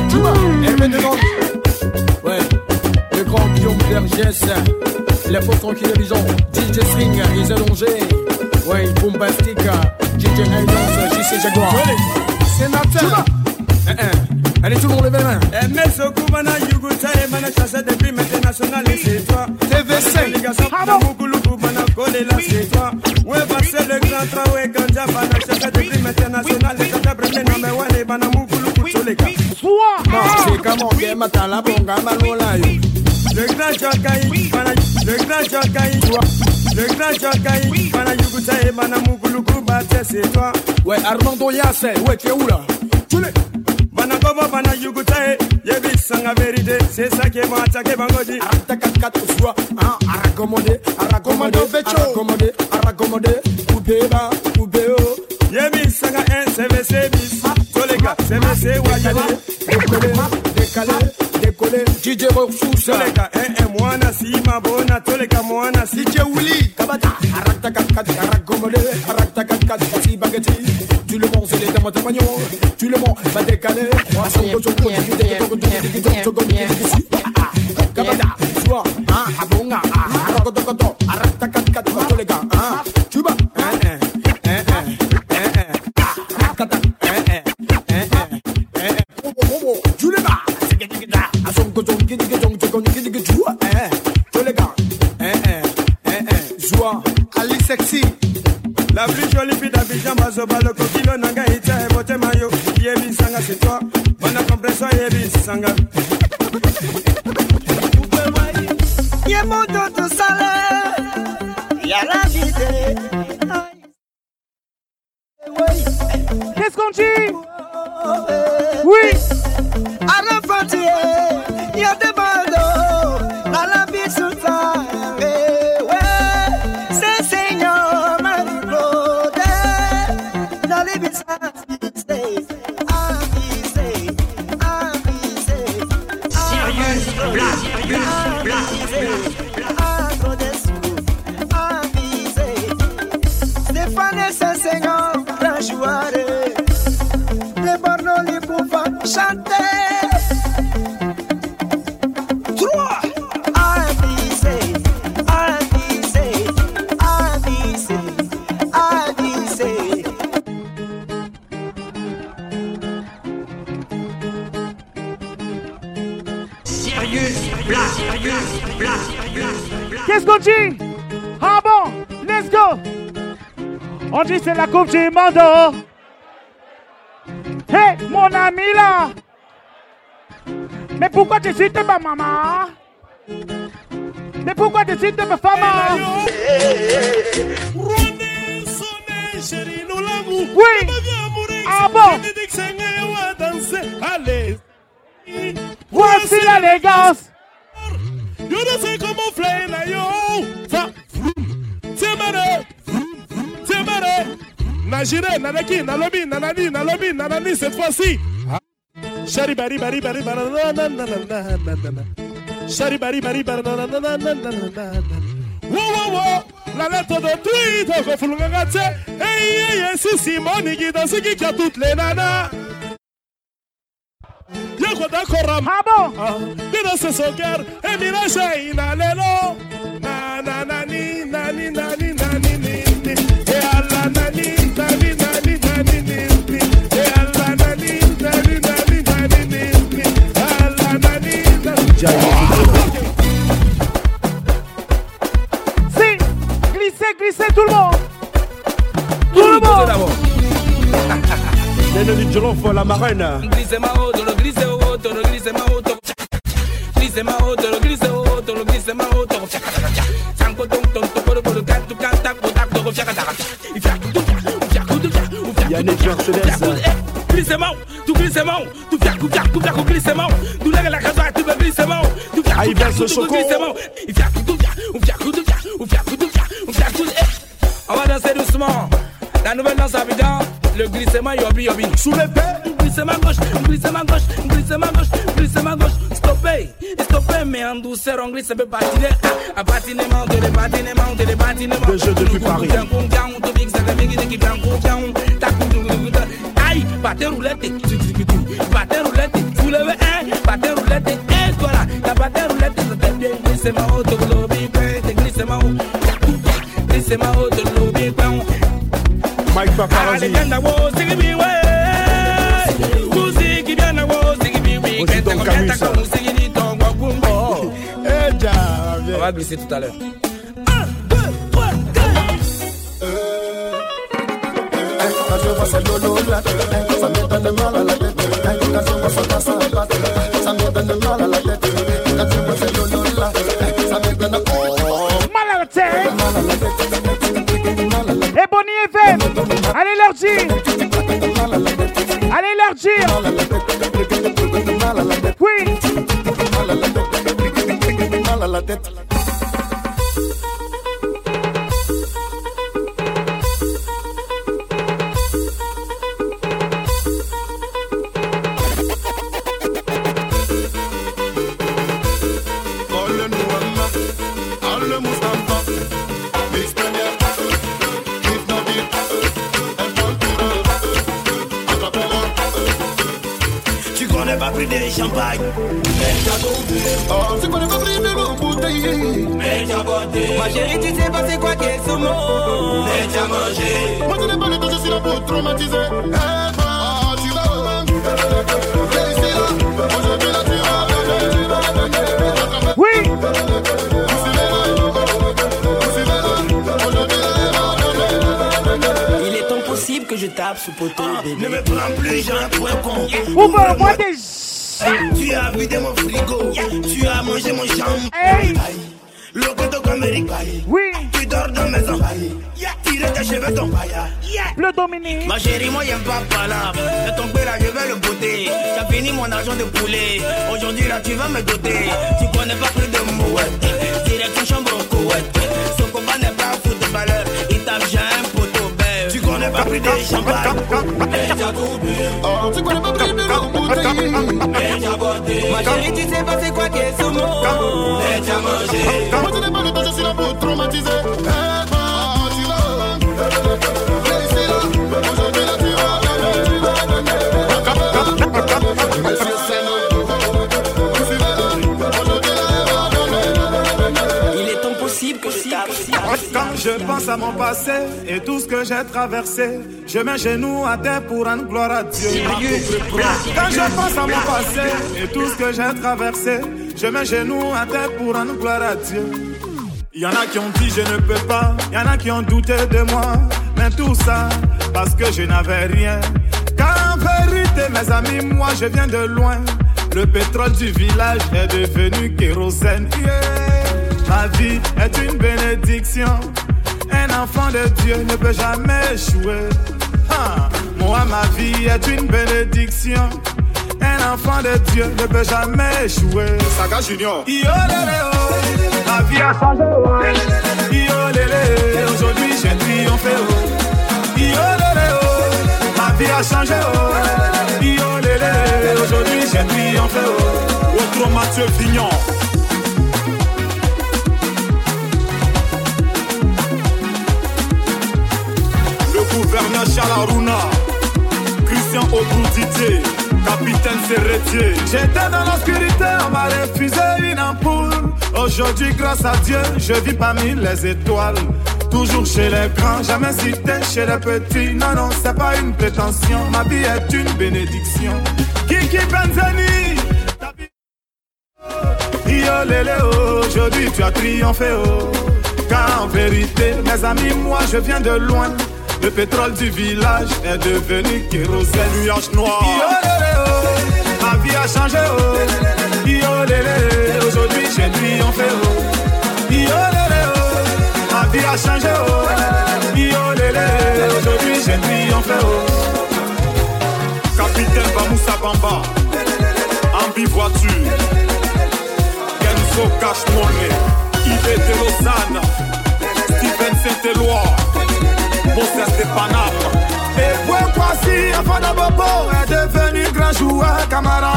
Tu Ouais, le grand Guillaume Vergès. Les pauvres tranquilles, les. DJ String, ils allongés. Ouais, bombastique. DJ Haydance, JC Jaguar. Sénateur. Eh, eh, allez, tout le monde, levez la main. Des primes c'est toi. TV5. Les Mana, c'est toi. Ouais, le grand train, ouais, Ganja, des primes internationales. Soleka Swa! Sika monge matala bonga malola yo. Regna chakai mana Regna chakai Regna chakai mana yukutai mana mukuluku bate c'est toi Ouais Armando Yasse ouais tu es où là Chule Bana kobo bana yukutai Yebi sanga verite C'est ça qui est moi attaqué bangodi Arata kakatu swa Ah ara komode, becho Arakomode Arakomode. Coupé ba Coupé oh Yebi sanga NCVC bis bis Tolega CVC wajale Décollé, décalé, décollé, DJ ressource. Tolega un un mwana si mabona Tolega mwana si DJ Willy, kabata, aratakat, aracommodé, aratakat, si baguetti. Tu le c'est les dames. Tu le montes, va décaler. À son côté, son côté, son côté, son côté, son côté, son côté. Kabata, soit, hein, abonga, arakotokoto, aratakat, sexy. La plus jolie fille d'Abidjan Bazoba Le coquillon nanga ita et bote mayo Yebi sanga c'est toi. Yebi sanga mon y'a la Qu'est-ce qu'on dit? Oui. À la frontière, y'a des baldos Sirius Black. Qu'est-ce qu'on dit? Ah bon? Let's go! On dit c'est la coupe du monde Camila. Me pongo a decirte pa' mamá. Me pongo a decirte pa' fama. Oui. Ah bon. Voici l'élégance. Yo no sé cómo flena yo. Temere. Temere. Najire, Nanaki, Nalomi, Nanani, Nalomi, Nanani, cette fois-ci. Shari bari bari bari bari Shari bari bari bari Wow wow wow La lettre de tweet qu'on fout le gâté Hey hey hey si Simone qui danse qui qui a toutes les nanas Yoko da koram Habo Dino se soker Emira shaina lelo Na na na ni na ni na ni Si, glissez, glissez tout le monde. Tout le monde. La. Glissez ma haute, glissez haut, le glissez ma haute. Glissez ma haute, glissez haut, le glissez ma haute glissement, tout glissement, tout faire, tout faire, tout au glissement, tout la casa, tout le glissement, tout faire, tout tout faire glissement, tout faire, on fait tout faire, on fait tout faire, on tout On va danser doucement, la nouvelle danse habitant, le glissement yobi yobi. Soulevez, glissement gauche, glissement gauche, glissement gauche, glissement gauche, stoppez, stoppez, mais en douceur, on glisse un peu patiner, à patiner, monter, les patiner, monter, patiner, monter. Le jeu depuis Paris. Patin roulette, tu dis que tout. Roulette, soulevez un. Patin roulette, et toi là. La roulette, c'est bien glissement au de l'obé, ben, de l'obé, ben. Mike Allez, viens d'avoir, c'est que bien, ouais. Oui. On va. Quand je vois ces lolos-là, ça me donne mal à la tête. Quand je vois son tas à battre, ça me donne mal à la tête. Quand je vois ces lolos-là, ça me donne Mal à la tête. Et Bonnie FM. Allez leur dire. Allez leur dire. Oui. mal à la tête. Champagne. Mais t'as tombé Oh, tu connais pas pris de l'eau bouteille? Mais t'as botté Ma chérie tu sais pas c'est quoi qu'est ce mot Mais t'as mangé Moi je n'ai pas le temps, je suis là pour traumatiser. Eh ben, ah, tu vas Réussir là, aujourd'hui là tu vas Oui. Il est impossible que je tape ce poteau bébé. Ne me prends plus j'ai un point con Ouvre-moi des... Tu as vidé mon frigo Tu as mangé mon champ Hey. Loco d'Amérique Oui. Tu dors dans la maison Tire tes cheveux ton Le Dominique. Ma chérie, moi j'aime pas. De ton père là, je vais le botter. T'as fini mon argent de poulet. Aujourd'hui là, tu vas me doter. Tu connais pas plus de mouette. Direction chambre au couette. Son combat n'est pas footballeur. Il tape j'ai un poteau belle. Tu connais pas plus de champagne. Tu connais pas pris de bouteille Mais t'as botté. Ma chérie, tu sais pas c'est quoi qu'est ce mot. Mais t'as mangé. Moi je n'ai pas le temps, je suis là pour traumatiser. Eh ben, ah, tu vas Réussir là, aujourd'hui là tu vas Monsieur Il est impossible que je tape. Quand je pense à mon passé et tout ce que j'ai traversé, je mets genoux à terre pour rendre gloire à Dieu. Quand je pense à mon passé et tout ce que j'ai traversé, je mets genoux à terre pour rendre gloire à Dieu. Il y en a qui ont dit je ne peux pas, il y en a qui ont douté de moi, mais tout ça parce que je n'avais rien. Car en vérité, mes amis, moi je viens de loin. Le pétrole du village est devenu kérosène. Yeah. Ma vie est une bénédiction. Un enfant de Dieu ne peut jamais échouer. Moi, ma vie est une bénédiction. Un enfant de Dieu ne peut jamais échouer. Saga Junior. Oh. Ma vie a changé. aujourd'hui j'ai triomphé. oh. Oh. Ma vie a changé. oh. Aujourd'hui j'ai triomphé. oh. Autre Mathieu Vignon. Le gouverneur Chalaruna, Christian Didier, capitaine Serretier. J'étais dans l'obscurité, on m'a refusé une ampoule. Aujourd'hui, grâce à Dieu, je vis parmi les étoiles. Toujours chez les grands, jamais cité chez les petits. Non, non, c'est pas une prétention, ma vie est une bénédiction. Kiki Benzani, Yo lélé, aujourd'hui tu as triomphé, oh. Car en vérité, mes amis, moi je viens de loin. Le pétrole du village est devenu kérosène. Nuage noir. Ma vie a changé, aujourd'hui j'ai triomphé, oh. Ma vie a changé, oh. Aujourd'hui j'ai triomphé, oh. Capitaine Bamoussa Bamba, Ambi voiture, Kenzo Cash Money, Yves de Saint-Éloi, Et Kwasi, Bobo, est devenu grand joueur,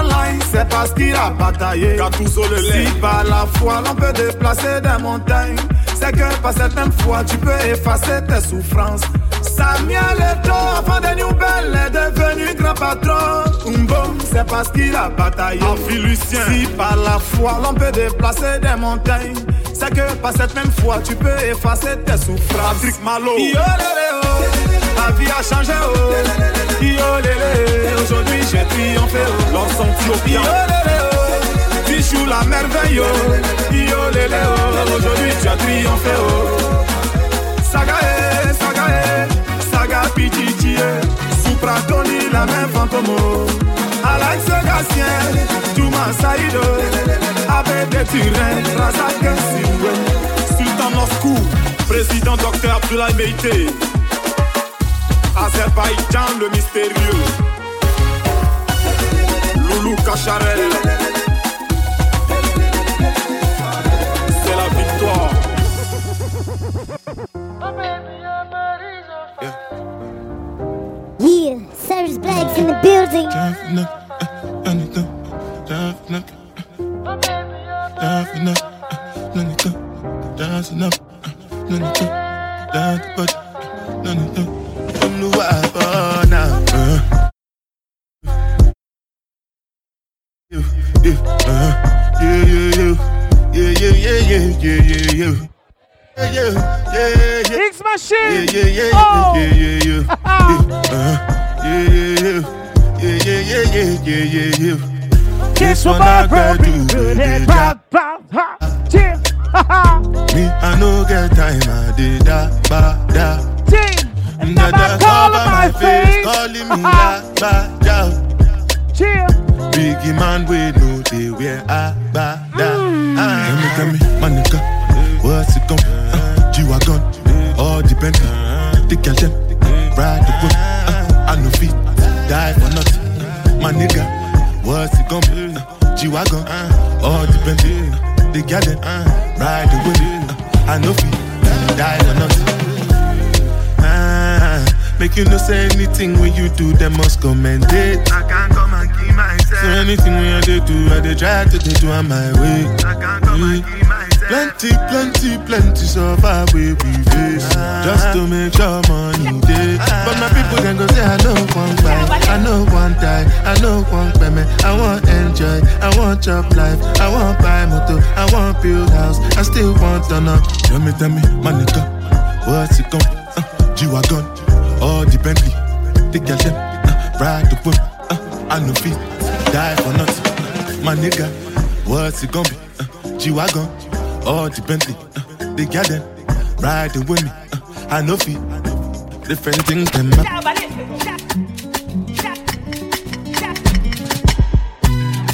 line, c'est parce qu'il a bataillé. Si par la foi, l'on peut déplacer des montagnes, c'est que par cette même foi, tu peux effacer tes souffrances. Samuel Eto, avant des nouvelles, est devenu grand patron. Umbo, c'est parce qu'il a bataillé. Lucien. Si par la foi, l'on peut déplacer des montagnes, c'est que par cette même foi, tu peux effacer tes souffrances. Patrick Malo. Yo, oh. La vie a changé, oh. Lélé, aujourd'hui j'ai triomphé, oh. L'ensemble Yo, lélé, oh. Bichou la merveille, oh. Yo, lélé, oh. Aujourd'hui tu as triomphé, oh. Saga, eh, saga, eh. Saga, eh. La même fantôme, oh. Alex Gatien, Touma Saïdo, Abbé de Turin, Razak Siwe, Sultan Moscou, Président Dr Abdoulaye Meïté, Azerbaïdjan le mystérieux, Loulou Kacharel, c'est la victoire. Yeah, Cyrus Black's in the building. X Machine. Yeah, yeah, yeah, Oh. yeah, yeah, yeah. Uh, yeah, yeah, yeah. Yeah, yeah, yeah, yeah, yeah, yeah, yeah. This one my I gotta do, good baby, and ja. rock, rock, ha, yeah. Me, I no get time, I did that, ba, da. And Dada never call my face. calling me like ba, da. Chill. Biggie man, we know they wear a ba, da. Ah. Tell me, tell me, my nigga, what's it gon' uh, G-Wagon, all Bentley, the girl them, ride the whip, uh, I no fit, die for nothing. My nigga, what's it be? Uh, G-Wagon, uh, all uh, the girl uh, ride the whip, uh, I no fit, die for nothing. Ah, make you no say anything when you do, them must commend it. I can't come and keep myself. So anything when I do, I dey try to dey do on my way. I can't come and keep myself. Plenty, plenty, plenty suffer we we face just to make sure money day. But my people then go say I know one buy, I know one die, I know one payment. I want enjoy, I want job life, I want buy motor, I want build house, I still want to know. Tell me, tell me, my nigga, what's it gon' uh, G-Wagon, all the Bentley, the girl them, uh, ride the whip, uh, I no fit, die for nothing. My nigga, what's it gonna be? Uh, G-Wagon, all the Bentley, uh, the girl them, riding with me, uh, I no fit, different things them. Uh,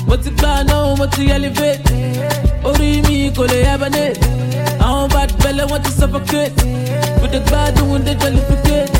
mo ti gbà náà mo ti elevate orí mi kò lè hibernate àwọn bad belle wọ́n ti suffocate? With the gbádùn dey jollificate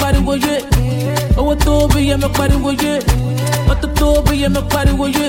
pariwo yé owó tó bí yẹ mọ pariwo yé mọ́tò tó bí yẹ mọ pariwo yé.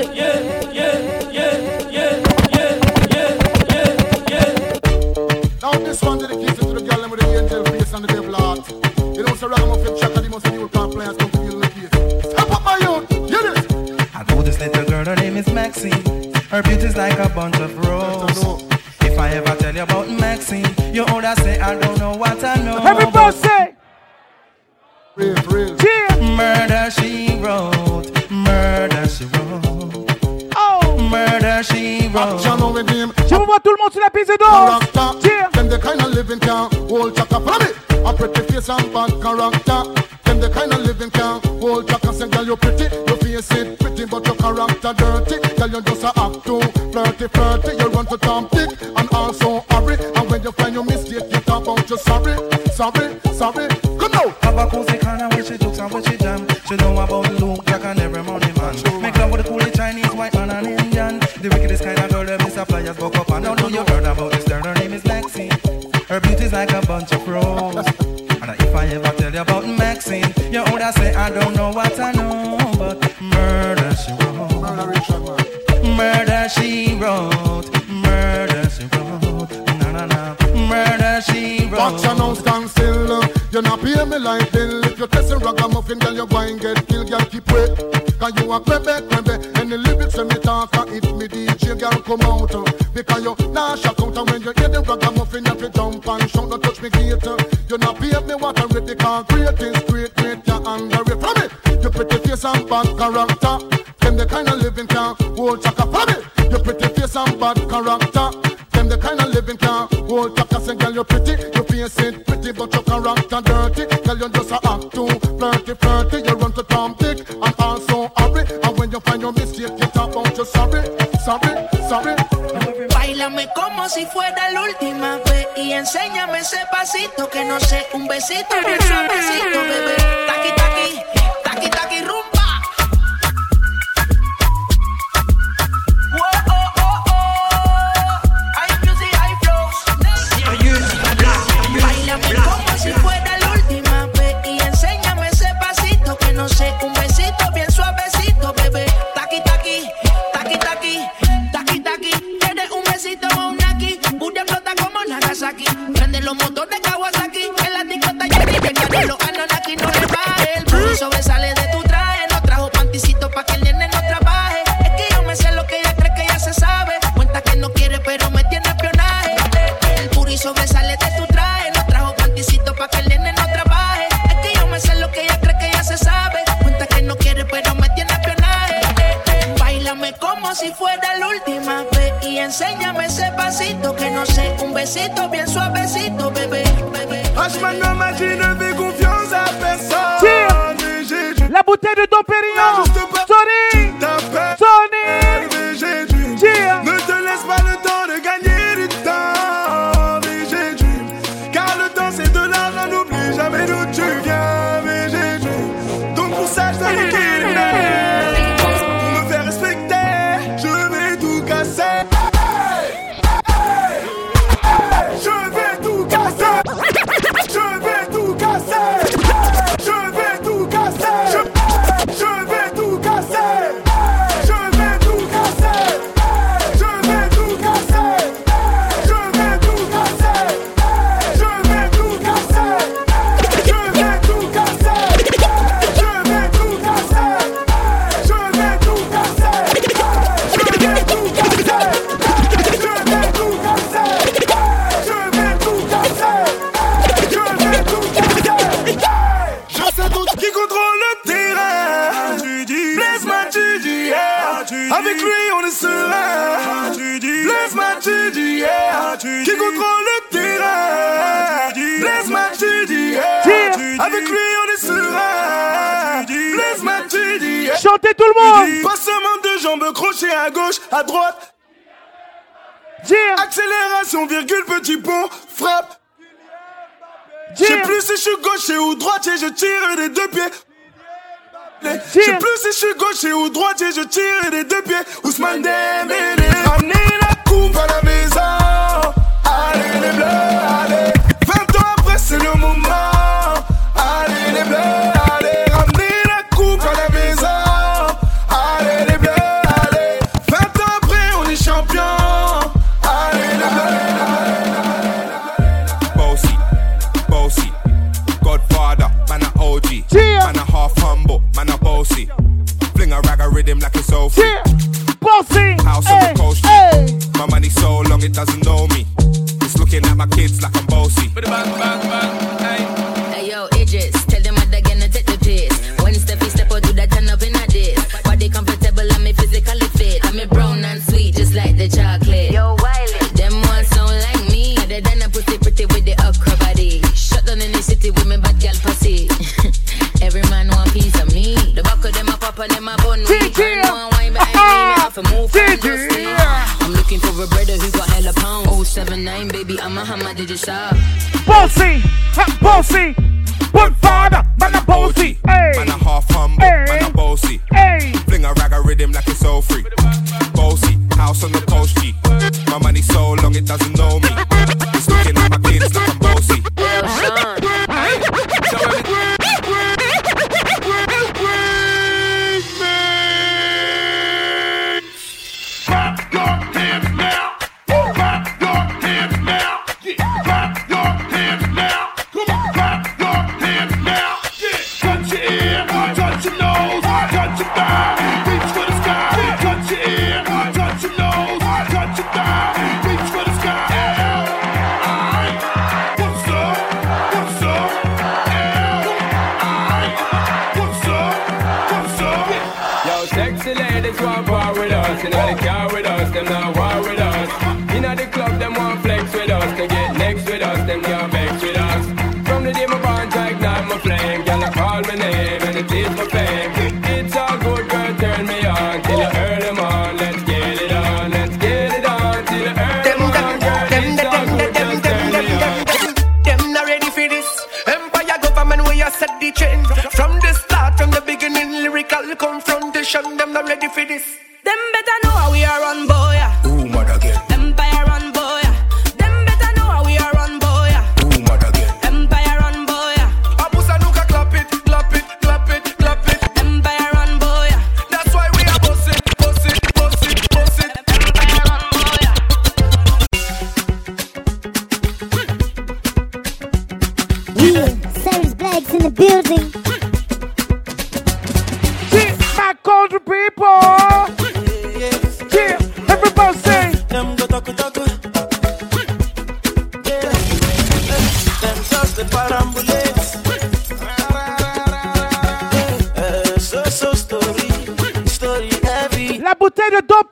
gauche et au droitier, je tire des deux pieds. Ousmane Dembélé.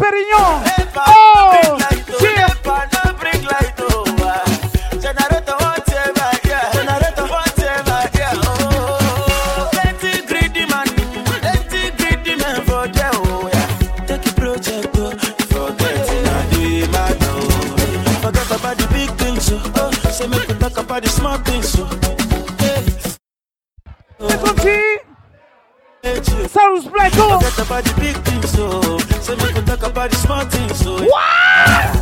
Perignon. Oh, yeah. Say make the things, so the big things, so to me could talk about the small things. So what?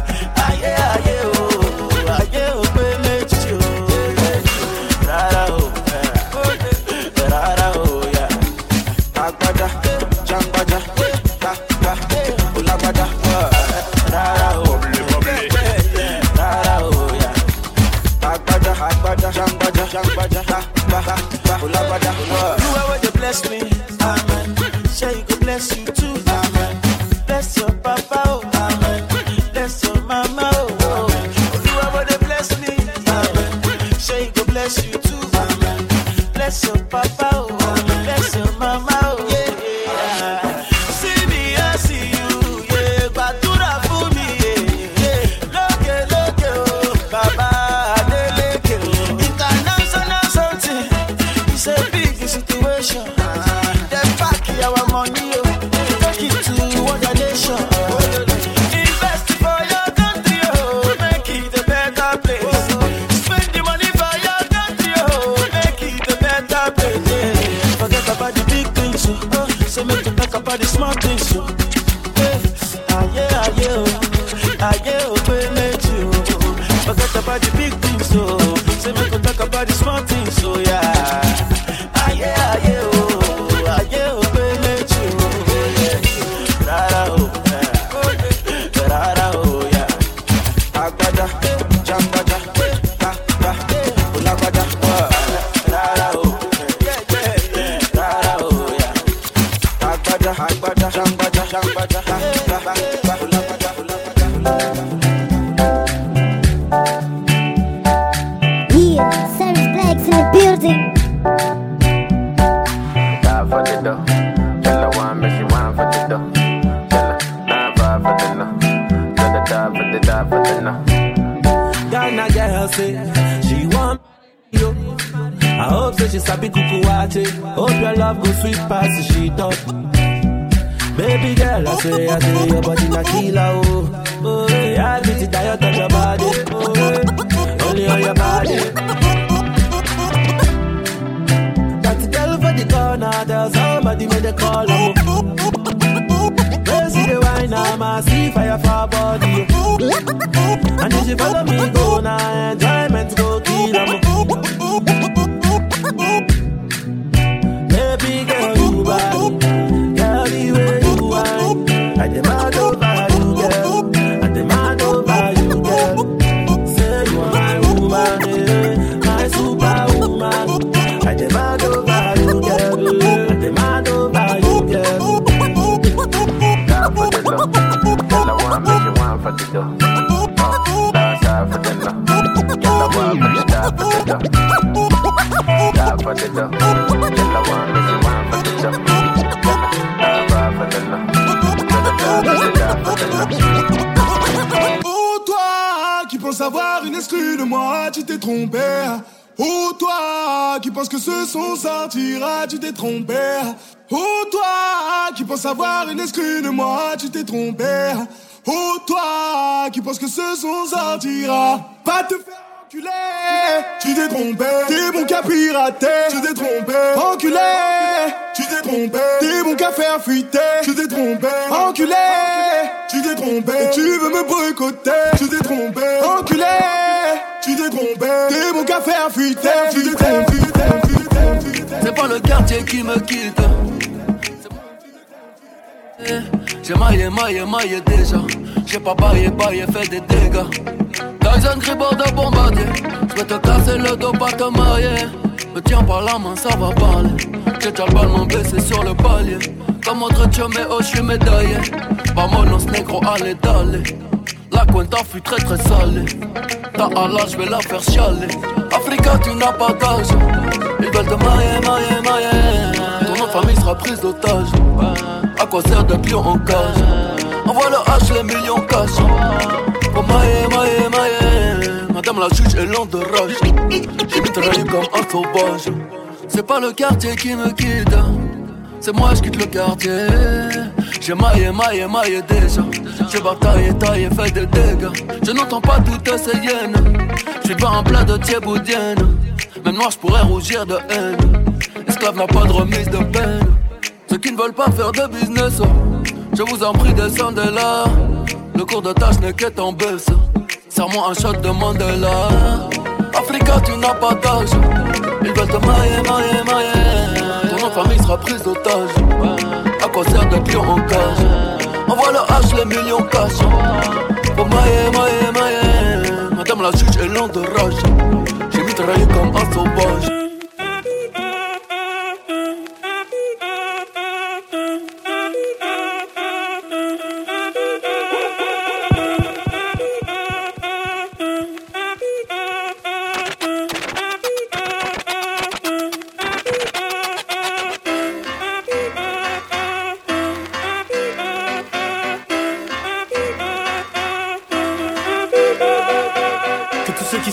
Avoir une exclue de moi, tu t'es trompé. Oh toi qui penses que ce son sortira, Maillé, maillé déjà. J'ai pas baillé, baillé, fait des dégâts. Tyson Gribord de bombardier. J'vais te casser le dos, pas te marier. Me tiens par la main, ça va parler. J'ai déjà le ballon baissé sur le palier. Comme tio, mais oh, j'suis médaillé. Vamonos negro, allez, d'aller. La cuenta fut très très salée. Ta Allah, j'vais la faire chialer. Africa, tu n'as pas d'âge. Ils veulent te marier, marier, marier. Ton de famille sera prise d'otage. À quoi sert d'être lion en cage? Envoie le H, les millions cash. Oh maille, maille, maille. Madame la juge est lente de rage. J'ai mitraillé comme un sauvage. C'est pas le quartier qui me quitte. C'est moi, je quitte le quartier. J'ai maillé, maillé, maillé déjà. J'ai bataillé, taillé, fait des dégâts. Je n'entends pas toutes ces hyènes. Je suis pas en plat de thieboudienne. Même moi, je pourrais rougir de haine. Esclave n'a pas de remise de peine. Ceux qui ne veulent pas faire de business, oh, je vous en prie, descendez là. Le cours de tâche n'est qu'être en baisse. Serre-moi un shot de Mandela. Africa, tu n'as pas d'âge. Ils veulent te mailler, mailler, mailler. Ton nom de famille sera prise d'otage. À quoi sert d'être lion en cage? Envoie le H, les millions cash. Pour mailler, mailler, mailler. Madame la juge est lente de rage. J'ai mitraillé comme un sauvage.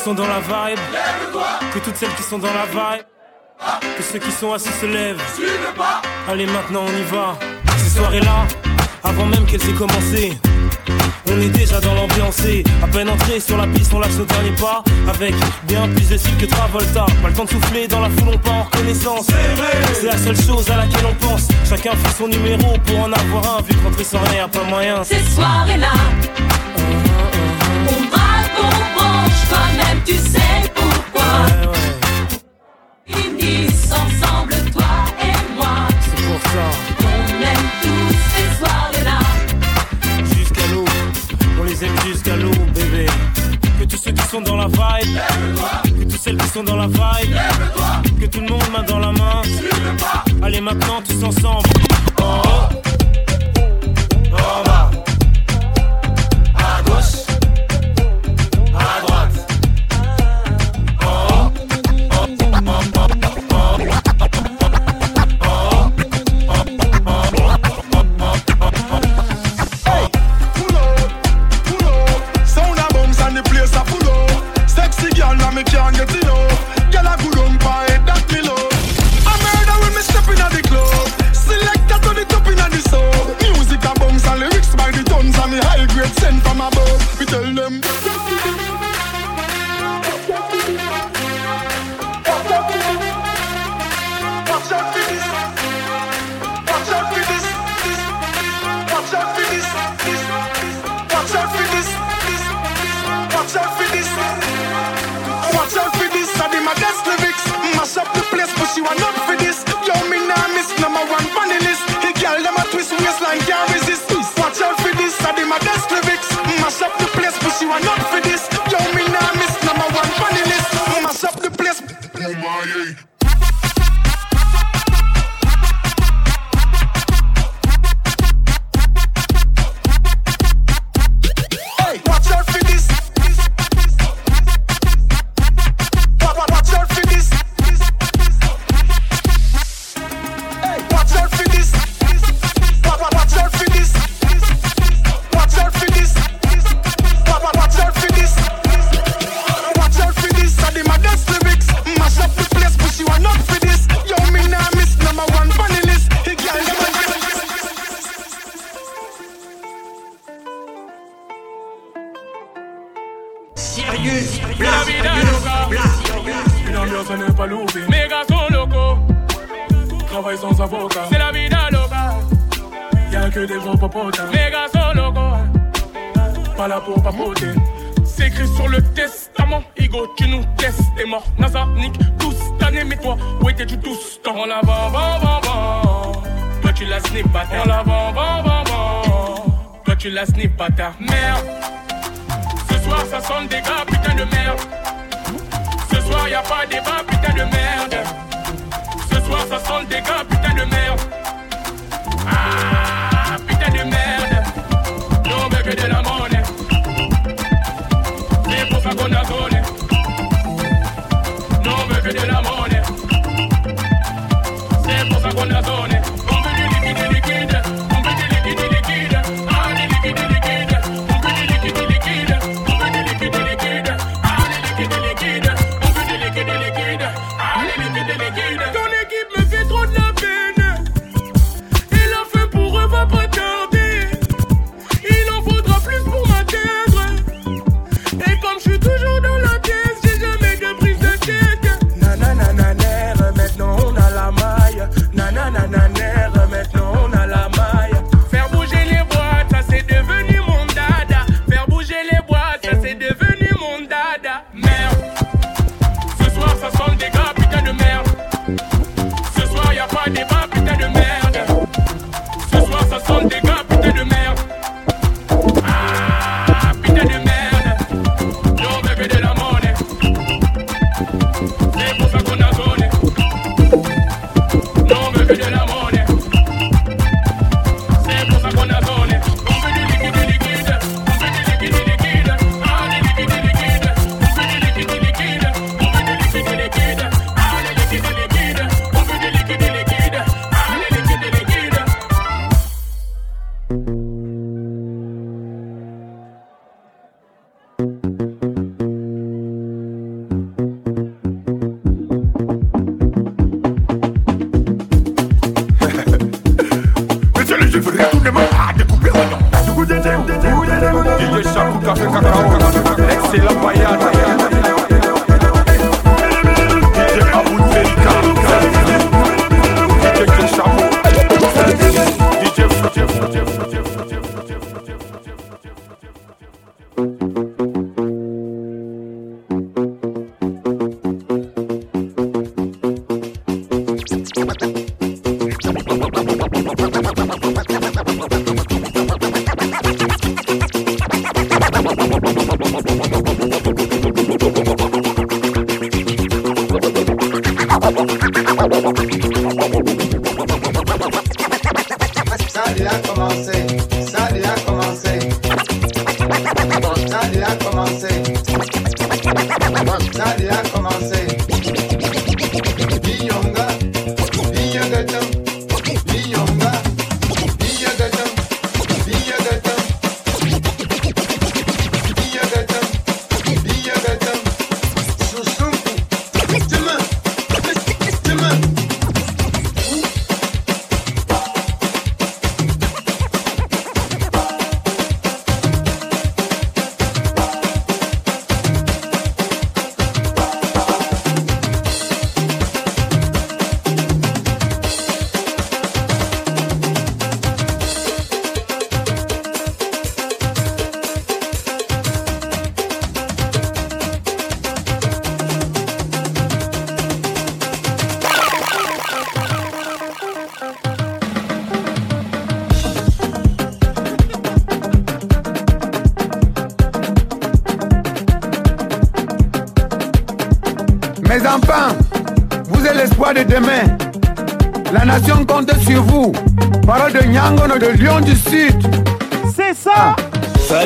Sont dans la vibe, que toutes celles qui sont dans la vibe, que ceux qui sont assis se lèvent. Allez, maintenant on y va. Ces soirées-là, avant même qu'elles aient commencé, On est déjà dans l'ambiance et à peine entré sur la piste, on lâche nos derniers pas avec bien plus de style que Travolta. Pas le temps de souffler dans la foule, on part en reconnaissance. C'est la seule chose à laquelle on pense. Chacun fait son numéro pour en avoir un, vu que rentrer sans rien, pas moyen. Ces soirées-là, toi-même tu sais pourquoi. Finissent ensemble, toi et moi. C'est pour ça. On aime tous ces soirées-là. Jusqu'à l'eau, on les aime jusqu'à l'eau, bébé. Que tous ceux qui sont dans la vibe, que tous celles qui sont dans la vibe, que tout le monde main dans la main. Allez maintenant tous ensemble. En Vida loca. Une ambiance à ne pas louper. Mes gars sont locaux. Travaille sans avocat. C'est la vida loca. Y'a que des gros popotas. Mes gars sont locaux. Pas là pour papoter. C'est écrit sur le testament. Igo, tu nous testes. T'es mort. NASA, nique tous cette année. Mais toi, où étais-tu tout ce temps? On la vend, vend. Toi, tu la snip pas On la vend, vend. Toi, tu la snip pas ta merde. Soir ça sonne des gars, putain de merde. Ce soir y a pas débat, putain de merde. Ce soir ça sonne des gars, putain de merde. Ah, putain de merde.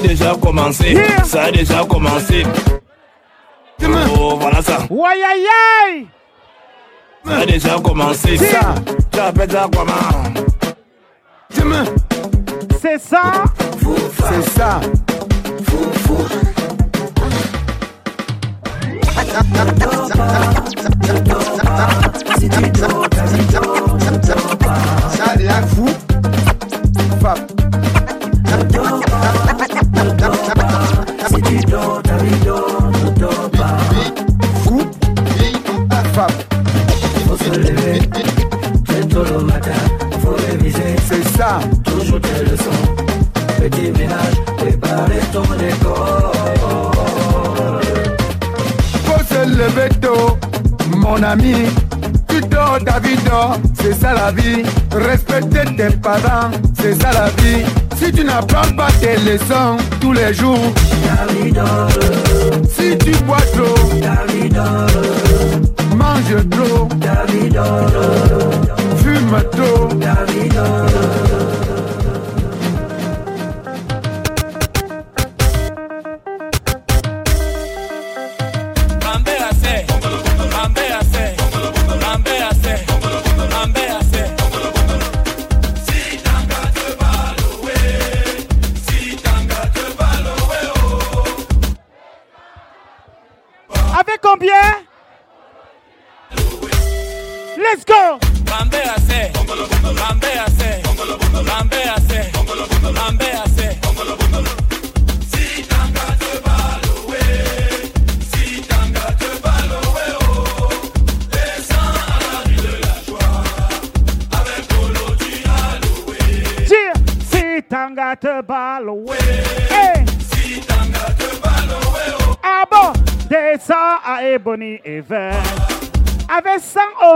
Déjà commencé. Ça a déjà commencé. Oh, voilà ça. Aïe. Ça a déjà commencé. Ça. Tu appelles ça comment? C'est ça. C'est ça. Ça tôt le matin, faut réviser. C'est ça. Toujours tes leçons. Petit ménage, préparer ton école. Faut se lever tôt, mon ami. Tu dors, ta vie dort, c'est ça la vie. Respecter tes parents, c'est ça la vie. Si tu n'apprends pas tes leçons tous les jours. Si tu bois trop. Mange trop, ta vie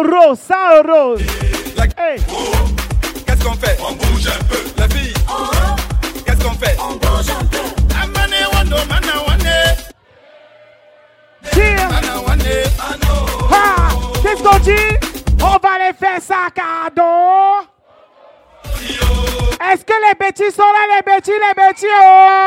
euros 100 euros Hey. Qu'est-ce qu'on fait? On bouge un peu. La fille Qu'est-ce qu'on fait? On bouge un peu. Amane wando mana wane. Dire Mana wane. Ah, Qu'est-ce qu'on dit? On va les faire à dos Est-ce que les bêtis sont là, les bêtis, les bêtis oh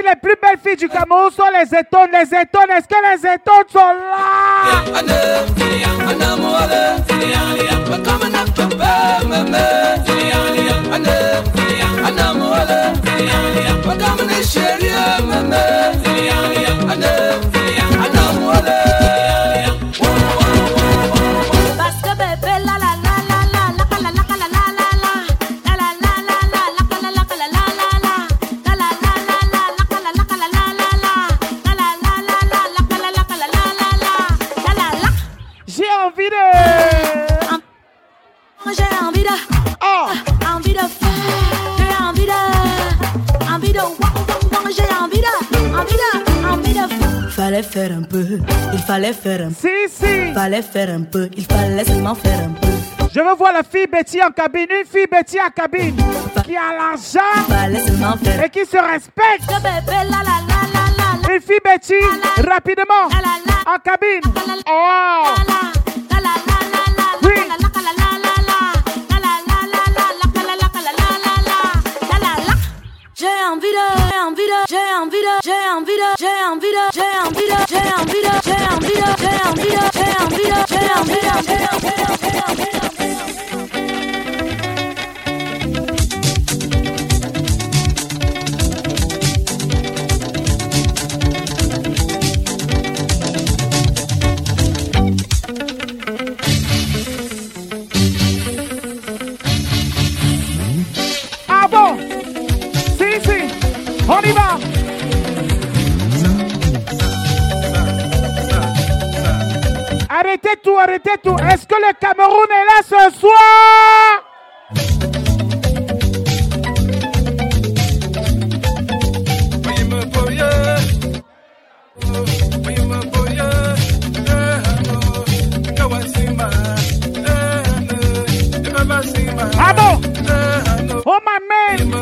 les plus belles filles du Cameroun sont les étones. Les étones, est-ce que envie de j'ai envie de envie de envie de Fallait faire un peu, il fallait faire un peu. Si, si. Fallait faire un peu, il fallait seulement faire un peu. Je veux voir la fille Betty en cabine, une fille Betty en cabine qui a l'argent et qui se respecte. Une fille Betty, rapidement, en cabine. Oh! J'ai envie de, j'ai envie de, j'ai envie de, j'ai envie de, j'ai envie de, j'ai envie de, j'ai envie de, j'ai envie de, j'ai envie de, j'ai envie de, j'ai envie de, j'ai envie de, j'ai envie de. On y va. Arrêtez tout, arrêtez tout. Est-ce que le Cameroun est là ce soir? Ah? Oh my man!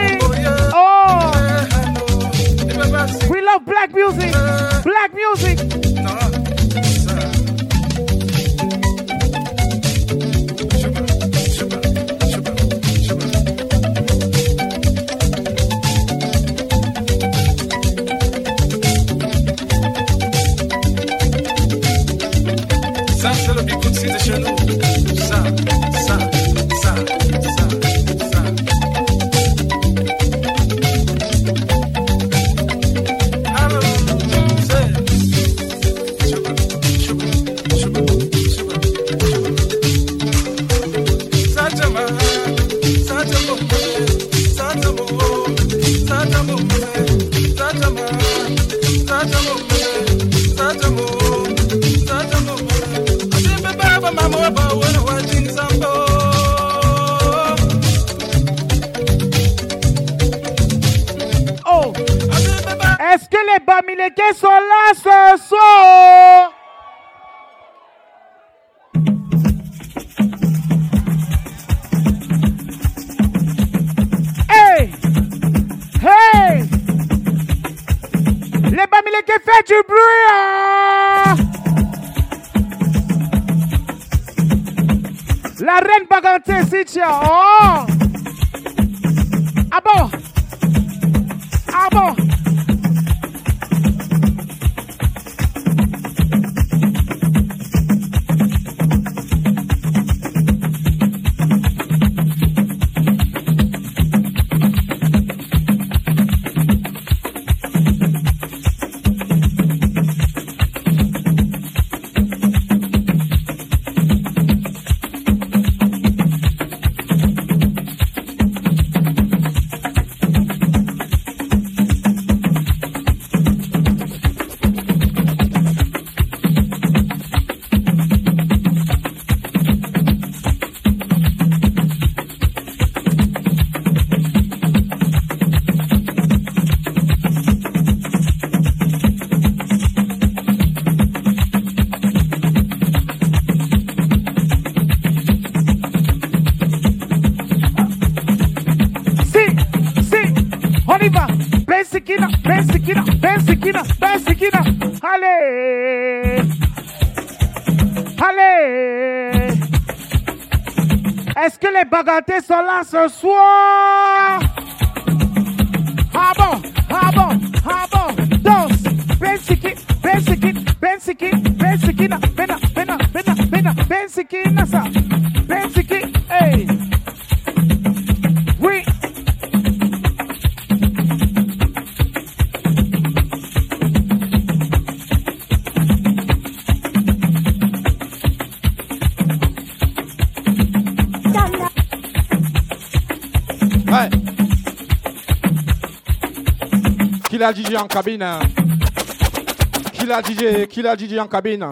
Yay! familia, que solazo soy. les bagatelles sont là ce soir. Ah bon, ah bon, ah bon, danse. Bensikina, Bensikina, bena, bena, bena, Bensikina, Bensikina, Bensikina, En cabine. Qui l'a DJ Qui l'a DJ en cabine?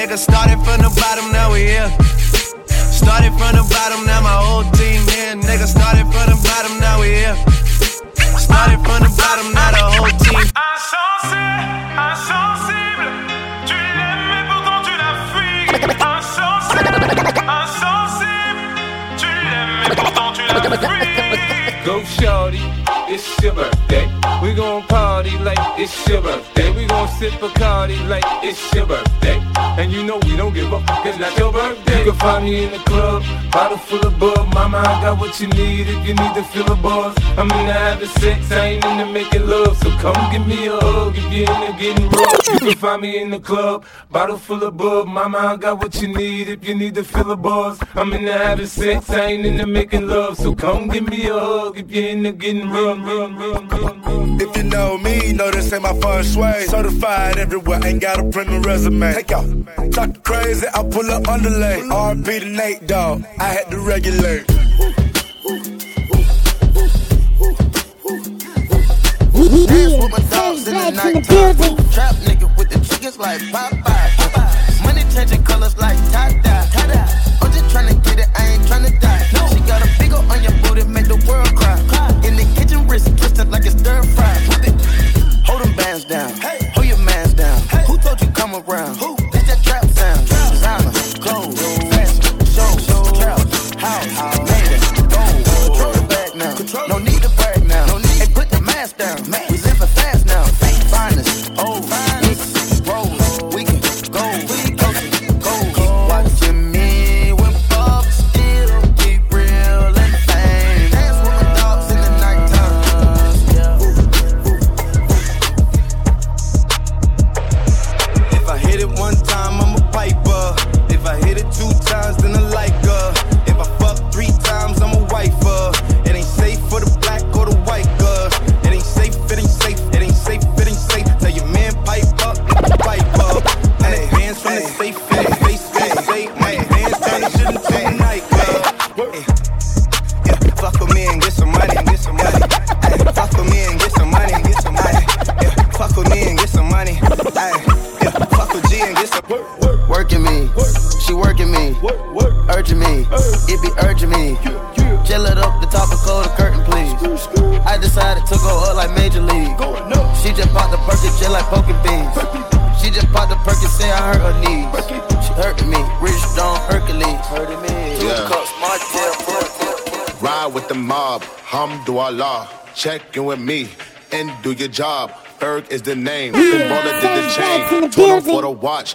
Team here. Nigga, started find me in the club, bottle full of bub. Mama, I got what you need if you need to feel a buzz. I'm into having sex, I ain't into making love. So come give me a hug if you're into getting rough. You can find me in the club, bottle full of bub. Mama, I got what you need if you need to feel a buzz. I'm into having sex, I ain't into making love. So come give me a hug if you're into getting rough. rough, rough, rough, rough. If you know me, know this ain't my first shui. Certified everywhere, ain't got a print a resume. Take out. Talk crazy, I pull up underlay. RP to Nate, dog. I had to regulate. Dance dogs in the night Trap nigga with the chickens like Popeye. Money changing colors like tie-dye. I'm just tryna get it, I ain't tryna die. She got a big ol' on your booty, make the world cry. In the kitchen, wrist twisted like it's stir fry. Hold them bands down, hold like Major League. She just popped the Perkins just like poking beans. She just popped the Perkins, say I hurt her knees. She hurting me, rich Don Hercules. Hurting me. Two Yeah. cups, Martell, Ride with the mob, Hamdulillah. Check in with me and do your job. Berg is the name. The baller did the chain. Told him for the watch.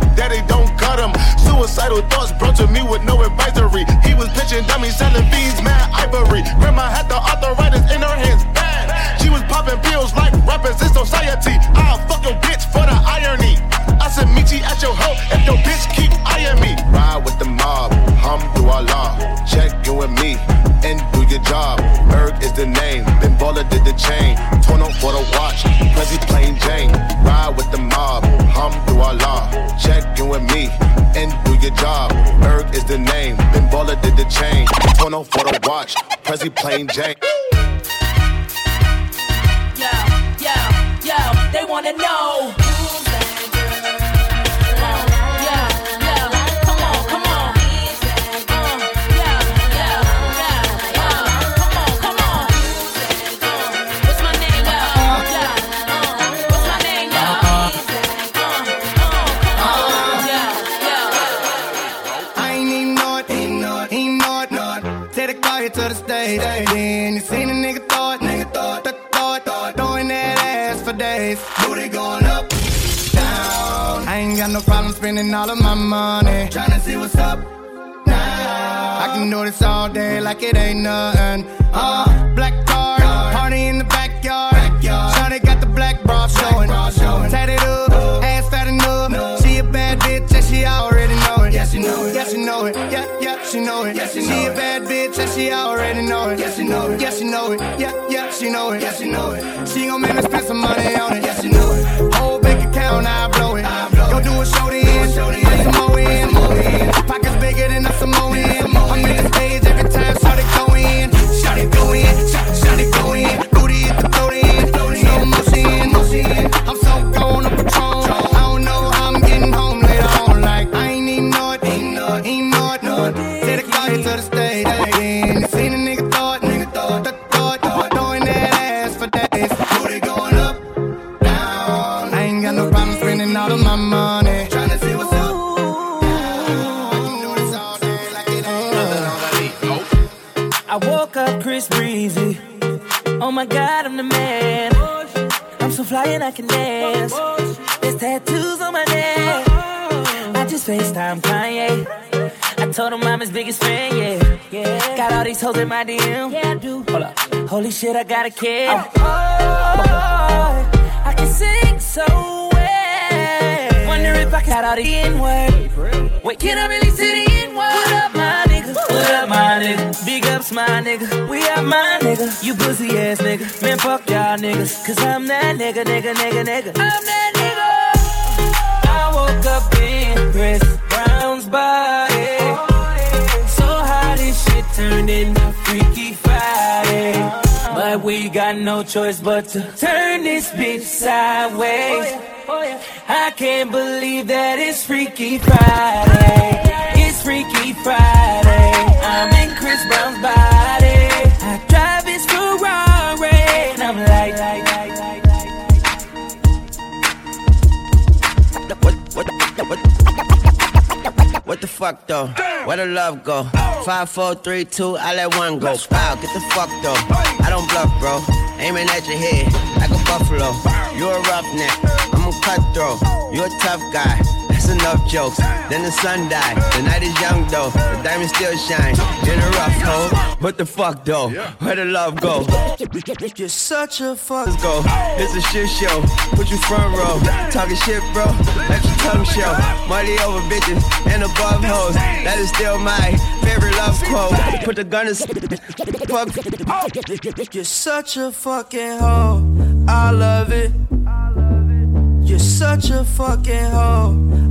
Daddy don't cut him. Suicidal thoughts brought to me with no advisory. He was pitching dummies, selling beans, mad ivory. Grandma had the arthritis in her hands, bad. She was popping pills like rappers in society. I'll fuck your bitch for the irony. I said, meet you at your hoe if your bitch keep eyeing me. Ride with the mob, Hamdulillah. Check in with me and do your job. Berg is the name, Ben Baller did the chain. Torn on for the watch, Prezi plain Jane. Ride with the mob, Hamdulillah. Check in with me and do your job. Berg is the name, Ben Baller did the chain. Porno for the watch. Prezi plain Jane. Yo, yo, yo, they wanna know. No problem spending all of my money, tryna see what's up. Now I can do this all day like it ain't nothing. Uh, black car, party in the backyard. Shawty got the black bra showing, tatted up, ass fat enough. She a bad bitch and she already know it. Yeah, she know it. Yeah, she know it. Yeah, yeah, she know it. Yeah, she, know she it. a bad bitch and she already know it. Yeah, she know it. Yeah, she know it. Yeah, yeah, she know it. Yeah, she know it. She gon' make me spend some money on it. Yeah, she know it. Account, I blow it. Go do a show then, more in. Pockets bigger than a Samoan. I'm in the stage every time, shot it go in. Shot it go in. Shot it go in. Booty at the throat in. Slow motion. I'm so gone on Patron. I don't know how I'm getting home later on. Like I ain't even know ain't know it, ain't know it. The car to the stage, Oh my god, I'm the man. I'm so fly and I can dance. There's tattoos on my neck. I just FaceTime Kanye. I told him I'm his biggest fan, yeah. yeah. Got all these hoes in my DM. Yeah, I do. Hold up. Holy shit, I got a kid. Oh, I can sing so well. Wonder if I can got all the N-word. Wait, can I really say the N-word? What up, my nigga? Big ups, my nigga. We up, my nigga. You pussy ass nigga. Man, fuck y'all niggas. Cause I'm that nigga, nigga, nigga, nigga. I'm that nigga. I woke up in Chris Brown's body. So how this shit turned into Freaky Friday. But we got no choice but to turn this bitch sideways. I can't believe that it's Freaky Friday. Freaky Friday. I'm in Chris Brown's body. I drive his Ferrari. And I'm like, What the fuck though? Where the love go? Five, four, three, two, I let one go. Wow, get the fuck though. I don't bluff, bro. Aiming at your head like a buffalo. You a roughneck, I'm a cutthroat. You're a tough guy. That's enough jokes. Then the sun died. The night is young though. The diamond still shine. In a rough hole. What the fuck though? Where the love go? You're such a fuck. Let's go. It's a shit show. Put you front row. Talking shit, bro. Let your tongue show. Money over bitches and above hoes. That is still my favorite love quote. Put the gun in. Fuck. You're such a fucking hoe. I love it. You're such a fucking hoe.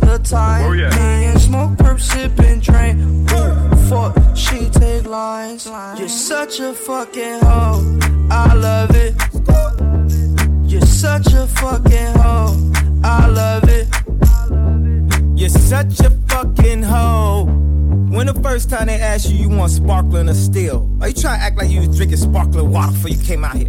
The time? Oh, yeah. Me and smoke, perp, sipping, drain. Ooh, fuck. She take lines. You're such a fucking hoe. I love it. You're such a fucking hoe. I love it. You're such a fucking hoe. When the first time they asked you, you want sparkling or still? Are you trying to act like you was drinking sparkling water before you came out here?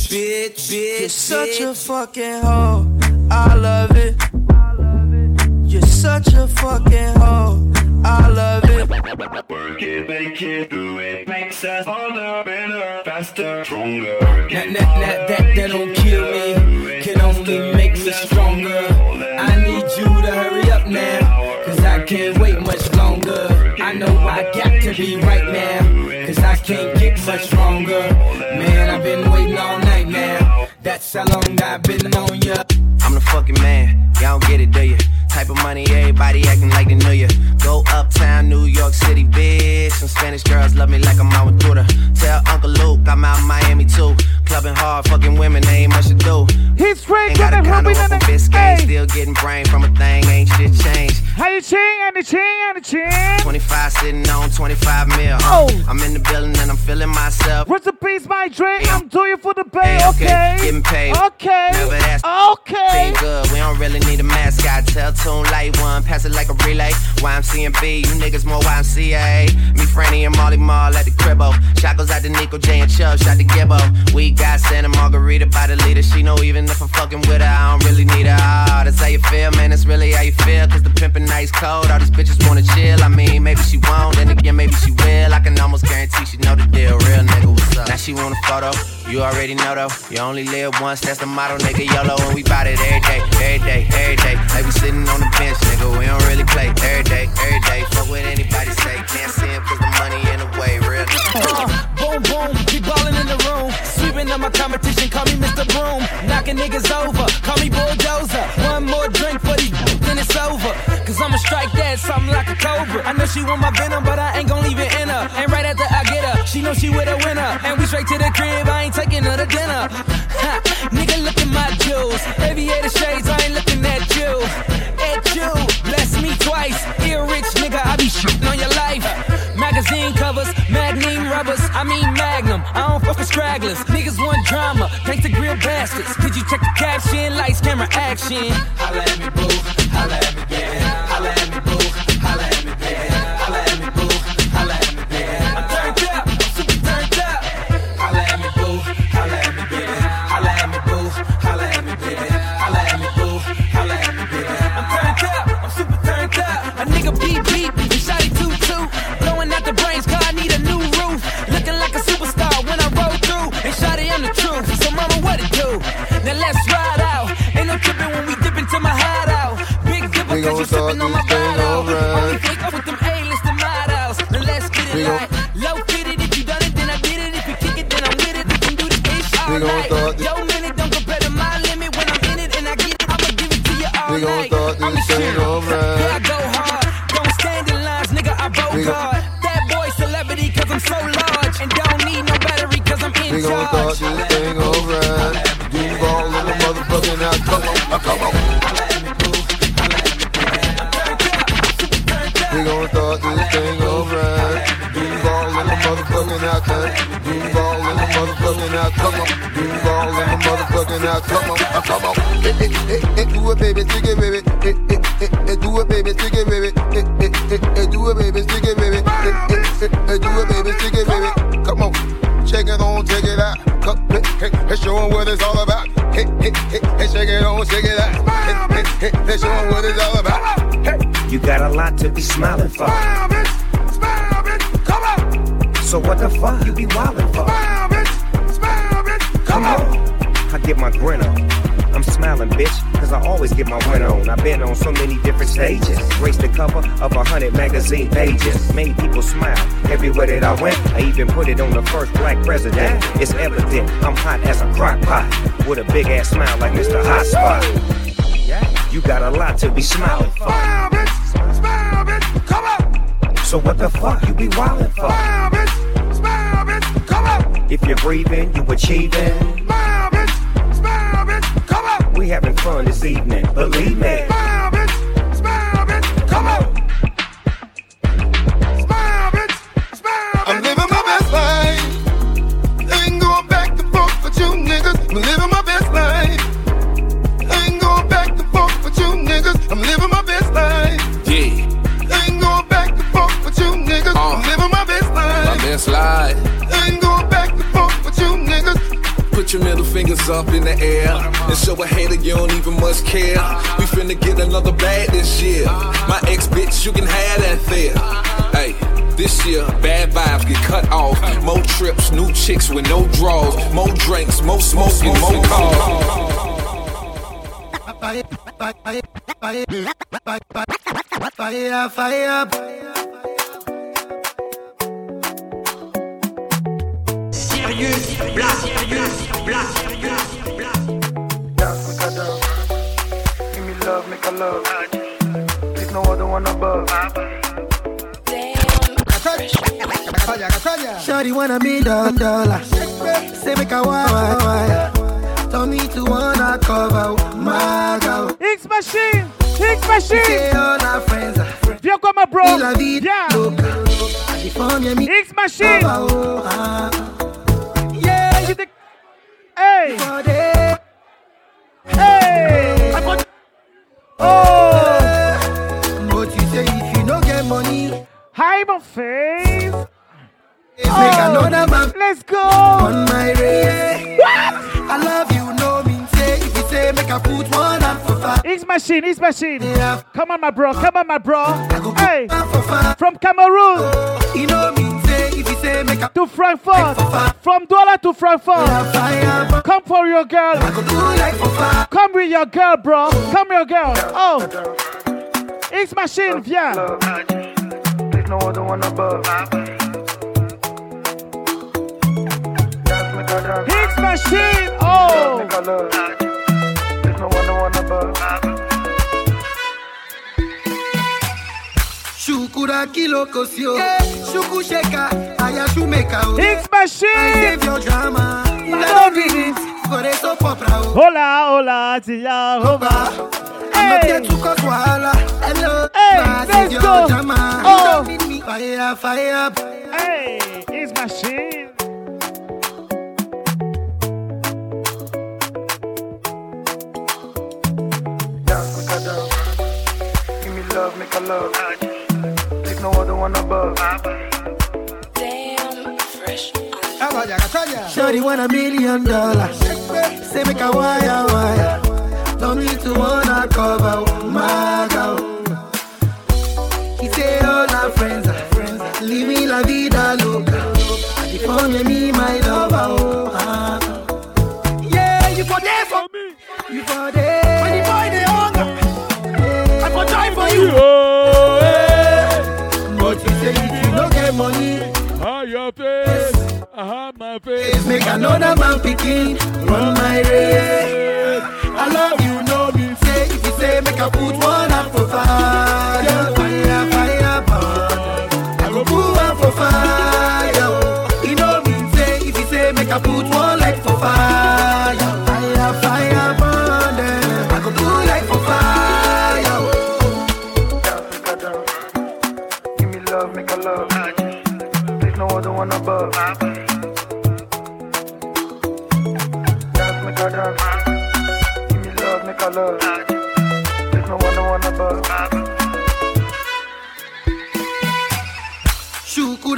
Bitch, bitch. You're such a fucking hoe. I love it. You're such a fucking hoe. I love it. Work it, make it, do it. Makes us harder, better, faster, stronger. That, that, that, that, that don't kill me, can only make me stronger. I need you to hurry up now, cause I can't wait much longer. I know I got to be right now, cause I can't get much stronger. That's how long I've been on ya. I'm the fucking man, y'all don't get it, do you? Type of money, everybody acting like they know you. Go uptown, New York City, bitch. Some Spanish girls love me like I'm out with Twitter. Tell Uncle Luke I'm out in Miami too. Clubbing hard, fucking women, they ain't much to do. He's straight got a condo up on Biscayne, still getting brain from a thing, ain't shit changed. How you ching and the ching and the ching? 25 sitting on 25 mil. Uh. Oh. I'm in the building and I'm feeling myself. What's the piece, my drink? I'm doing for the pay, Hey, okay? Getting paid. Okay. Never that's Okay. Good. We don't really need a mascot. Tell tune light one, pass it like a relay. YMCMB, you niggas more YMCA. Me, Franny, and Molly Mall at the cribbo. Shot goes out to Nico J and Chubb, shot to Gibbo. We got Santa Margarita by the leader. She know even if I'm fucking with her, I don't really need her. Oh, that's how you feel, man. That's really how you feel. Cause the pimpin' nice cold. All these bitches wanna chill. I mean, maybe she won't, then again, maybe she will. I can almost guarantee she know the deal. Real nigga, what's up? Now she want a photo. You already know though. You only live once, that's the motto, nigga. YOLO, and we bout it every day, every day, every day. Like we sitting on the bench, nigga. We don't really play every day, every day. Fuck what anybody say. Can't see him cause the money in the way, real Uh, boom, boom, keep ballin' in the room. Sweeping up my competition, call me Mr. Broom. Knocking niggas over, call me Bulldozer. Strike that something like a cobra. I know she want my venom, but I ain't gon' leave it in her. And right after I get her, she know she with a winner. And we straight to the crib, I ain't taking her to dinner. Ha, nigga, look at my jewels. Aviator shades, I ain't looking at you. At you, bless me twice. Ear rich nigga, I be shitting on your life. Magazine covers, magnum rubbers, I mean magnum. I don't fuck with stragglers. Niggas want drama, thanks to grill bastards. Could you check the caption? Lights, camera, action. Holla at me, boo. Holla at me, yeah. Holla at me, yeah. Holla at me, boo. Holla at me, yeah. I'm turned up, I'm super turned up. A nigga beep beep, shotty toot toot. Blowing out the brains, car I need a new roof. Looking like a superstar when I roll through. And shotty, I'm the truth. So mama, what it do? Now let's ride out. Ain't no tripping when we dip into my hideout. Big dipper, cause you sipping on my stages. Graced the cover of a hundred magazine pages. Made people smile everywhere that I went. I even put it on the first black president. It's evident I'm hot as a crock pot. With a big ass smile like Mr. Hot Spot. You got a lot to be smiling for. So what the fuck you be wildin' for? If you're breathing, you achieving. We having fun this evening. Believe me. Smile, a hater you don't even much care. We finna get another bag this year. My ex bitch, you can have that there. Hey. This year, bad vibes get cut off. More trips, new chicks with no draws. More drinks, more smoking, more calls. Fire, fire. Sérieux, Shawty want a million dollar. Say make a wire, Machine. Come on, my bro. Come on, my bro. Hey. From Cameroon You know to Frankfurt. From Douala to Frankfurt. Come for your girl. Come with your girl, bro. Come with your girl. Oh. it's Machine, viens. There's Shukura kilo kosio. Eh, shuku sheka. Aya shumeka. oh. X I Machine. save your drama. love Love it. For the soap opera. oh. Hola, hola, tia, hola. I'm not Hey. here to cause wahala. Hello. Hey, let's go. drama. Oh. You me. Fire, fire. Hey, X Machine. Dance, make a dance. Give me love, make a love. There's no other one above. Damn, fresh. Shorty want a million dollars. Say make a wire, wire. Don't need to wanna cover my girl. He say all our friends are friends. Living la vida loca. California, me, my lover. Oh, ah. Yeah, you for there for me. You for there. When the boy they hunger, I for die for you. Face. Make another man picking run my race. I love you, no mean say if you say make I put one up for fire, fire, fire, burn. I go put one for fire. You know mean say if you say make I put one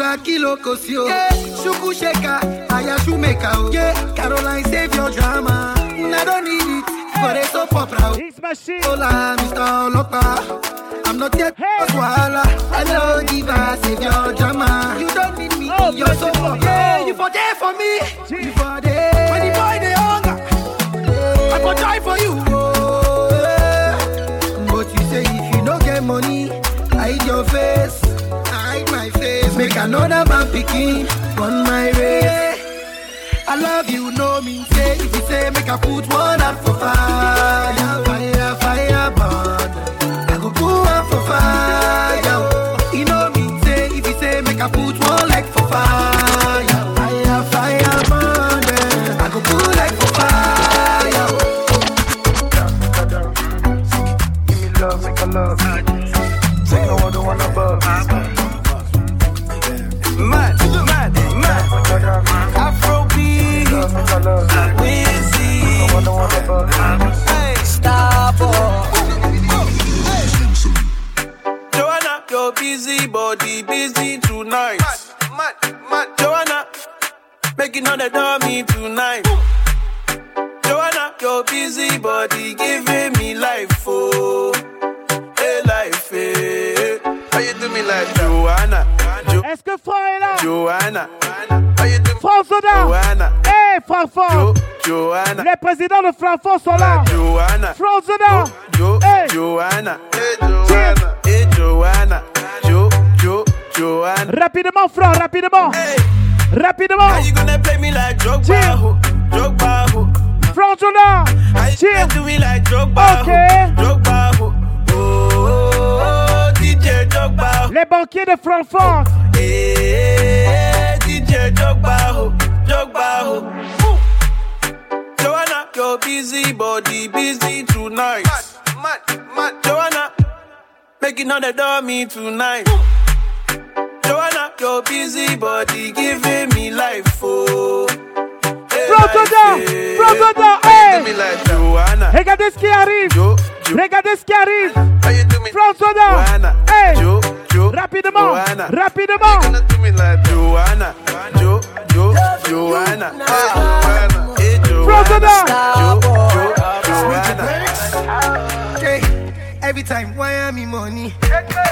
Shukura kilo kosio. Shuku sheka, aya shumeka. oh. Yeah, Caroline save your drama. I don't need it for the soap opera. X Machine. Hola, Mr. Olopa. I'm not yet hey. Swala. Hello, diva, save your drama. You don't need me, Oh, you're so baby, yeah. oh. You for there for me, you for there. When the boy they hunger, I for die for you. Another man picking on my way. I love you, no mean say if you say make I put one up for fire, fire, fire, burn. I go put one for fire. You know mean say if you say make I put making all the dummy tonight. Joanna, your busy body giving me life, oh, hey life, hey. How you do me like Joanna? Est-ce que Franc est là? Joanna. Franck Soda. Joanna. Hey, Franfort. Joanna. Les présidents de Franfort sont là. Joanna. Franck Soda. Jo, Hey. Joanna. Hey, Joanna. Hey, Joanna. Jo, Jo, Joanna. Rapidement, Franck, rapidement. Rapidement. How you gonna play me like Drogba? Drogba. Soda. How you gonna do me like Drogba? ho? Ok. Drogba. ho? Oh, oh, oh, DJ Drogba. Les banquiers de Francfort. Hey, DJ Drogba. Drogba. Joanna, your busy body busy tonight. Mad, mad, Joanna, making all the dummy tonight. Joanna, your busy body giving me life, oh. Hey, Francoda, life, hey. Francoda, How hey. do me like Joanna? Regardez ce qui arrive. Regardez ce qui arrive. How you do me? Francoda. Joanna. Hey. Jo, Jo, Rapidement. Joanna. Rapidement. How you gonna do me like Joanna? Jo, Jo, Joanna. Hey, Joanna. Hey, Joanna. Francoda. Jo, Jo, Joanna. Every time, why am I money?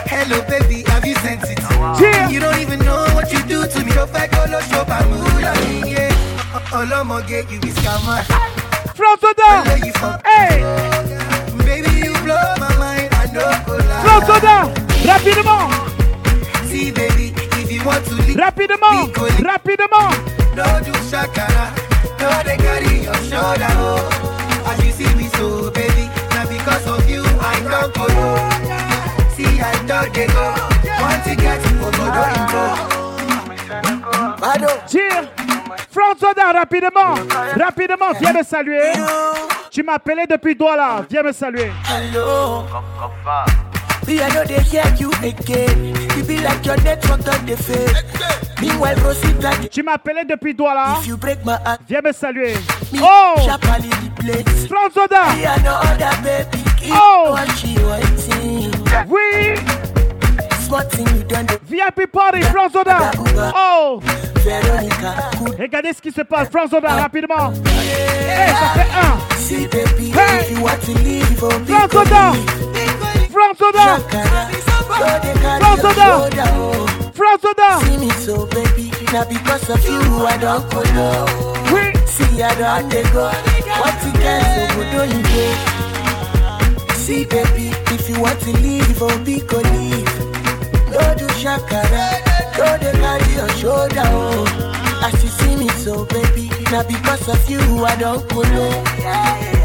Hello, baby, have you sent it? Yeah. You don't even know what you do to me. Go back, go low, show, bamula, yeah. Olomoge, you be scammer. Francoda. I know you fuck. Hey. Rapidement. Rapidement, viens me saluer. Tu appelé depuis Douala. Viens me saluer. Hello. Me, I know they hear you again. You be like your network on the. Meanwhile, Tu appelé depuis Douala. if you break my heart, Viens me saluer. me Oh. sharply replace. Francoda. Me, I know other baby. Keep Oh. what she waiting? Oui. Smart thing you done. the VIP party, Francoda. Oh. Veronica. Good. Regardez ce qui se passe. Francoda, rapidement. Hey, ça fait un. See, baby, Hey. if you want to leave, oh, be Francoda. Francoda. Francoda. Francoda. See me so, baby. Now because of you, I don't go low. Oui. See, I don't dey go. What you can so good, don't you? See, baby, if you want to leave, oh, be leave. No do shakara, no dey carry your shoulder, oh. As you see me so, baby, now because of you, I don't go low.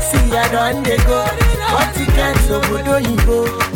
See, I don't dey go. What you can so good, don't you?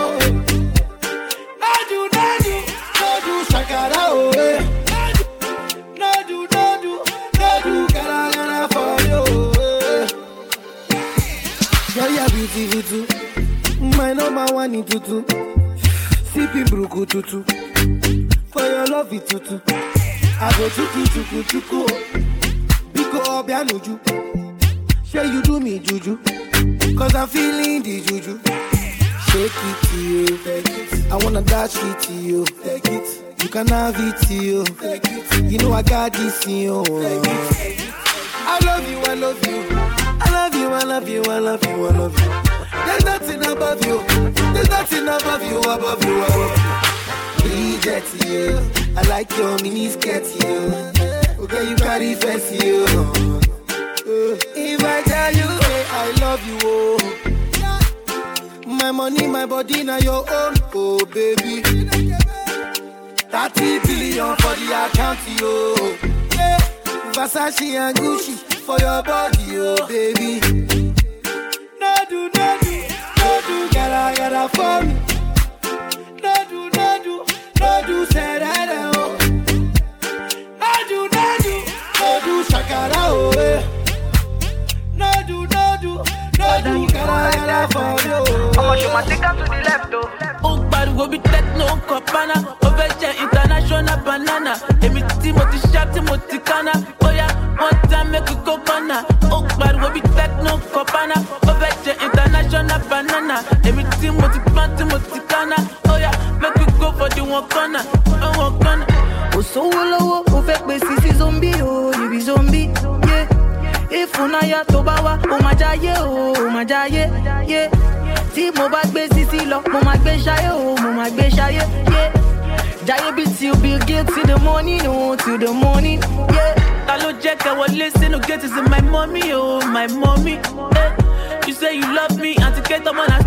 Beautiful too. My number one in tutu. Sipping bruku tutu. For your love it tutu. I go tutu tuku tuku. Biko obianuju. Sure you do me juju. Cause I'm feeling the juju. Shake it to you. It. I wanna dash it to you. Take it. You can have it to you. Take it. You know I got this in you. I love you, I love you. I love you, I love you, I love you, I love you. There's nothing above you. There's nothing above you, above you, above you. Reject you. I like your mini skirt, you. Okay, you carry fancy, you. Uh, if I tell you, hey, I love you, oh. My money, my body, now your own, oh baby. 30 billion for the account. Yeah. Versace and Gucci for your body, oh baby. No do, no do, no do, gotta, gotta for me. No do, no do, no do, say that, oh. No do, no do, no do, shakara, oh, eh. Do, gotta for you. I'ma show my take to the left, oh. Time make we go bí techno kọ̀pánà, ó fẹ́ international banana. Èmi tí mo ti pọ́n tí mo ti kánná, make we go for the one corner, one corner. Kò sówó lọ́wọ́, ó fẹ́ pè sí sí zombie o, you be Yeah. Ìfúnnáyà tó bá wá, ó máa jáyé o, ó máa jáyé. Yeah. Tí mo bá gbé sisi lọ, mo máa gbé ṣayé o, mo máa gbé ṣayé. Yeah. Jáyé bí till Bill Gates till the morning o, till the morning. Yeah. Ta ló jẹ́ kẹ́ wọlé sínú gate is my mommy, oh my mommy. Eh. You say you love me, àti kẹ́tọ́ mọ́ náà.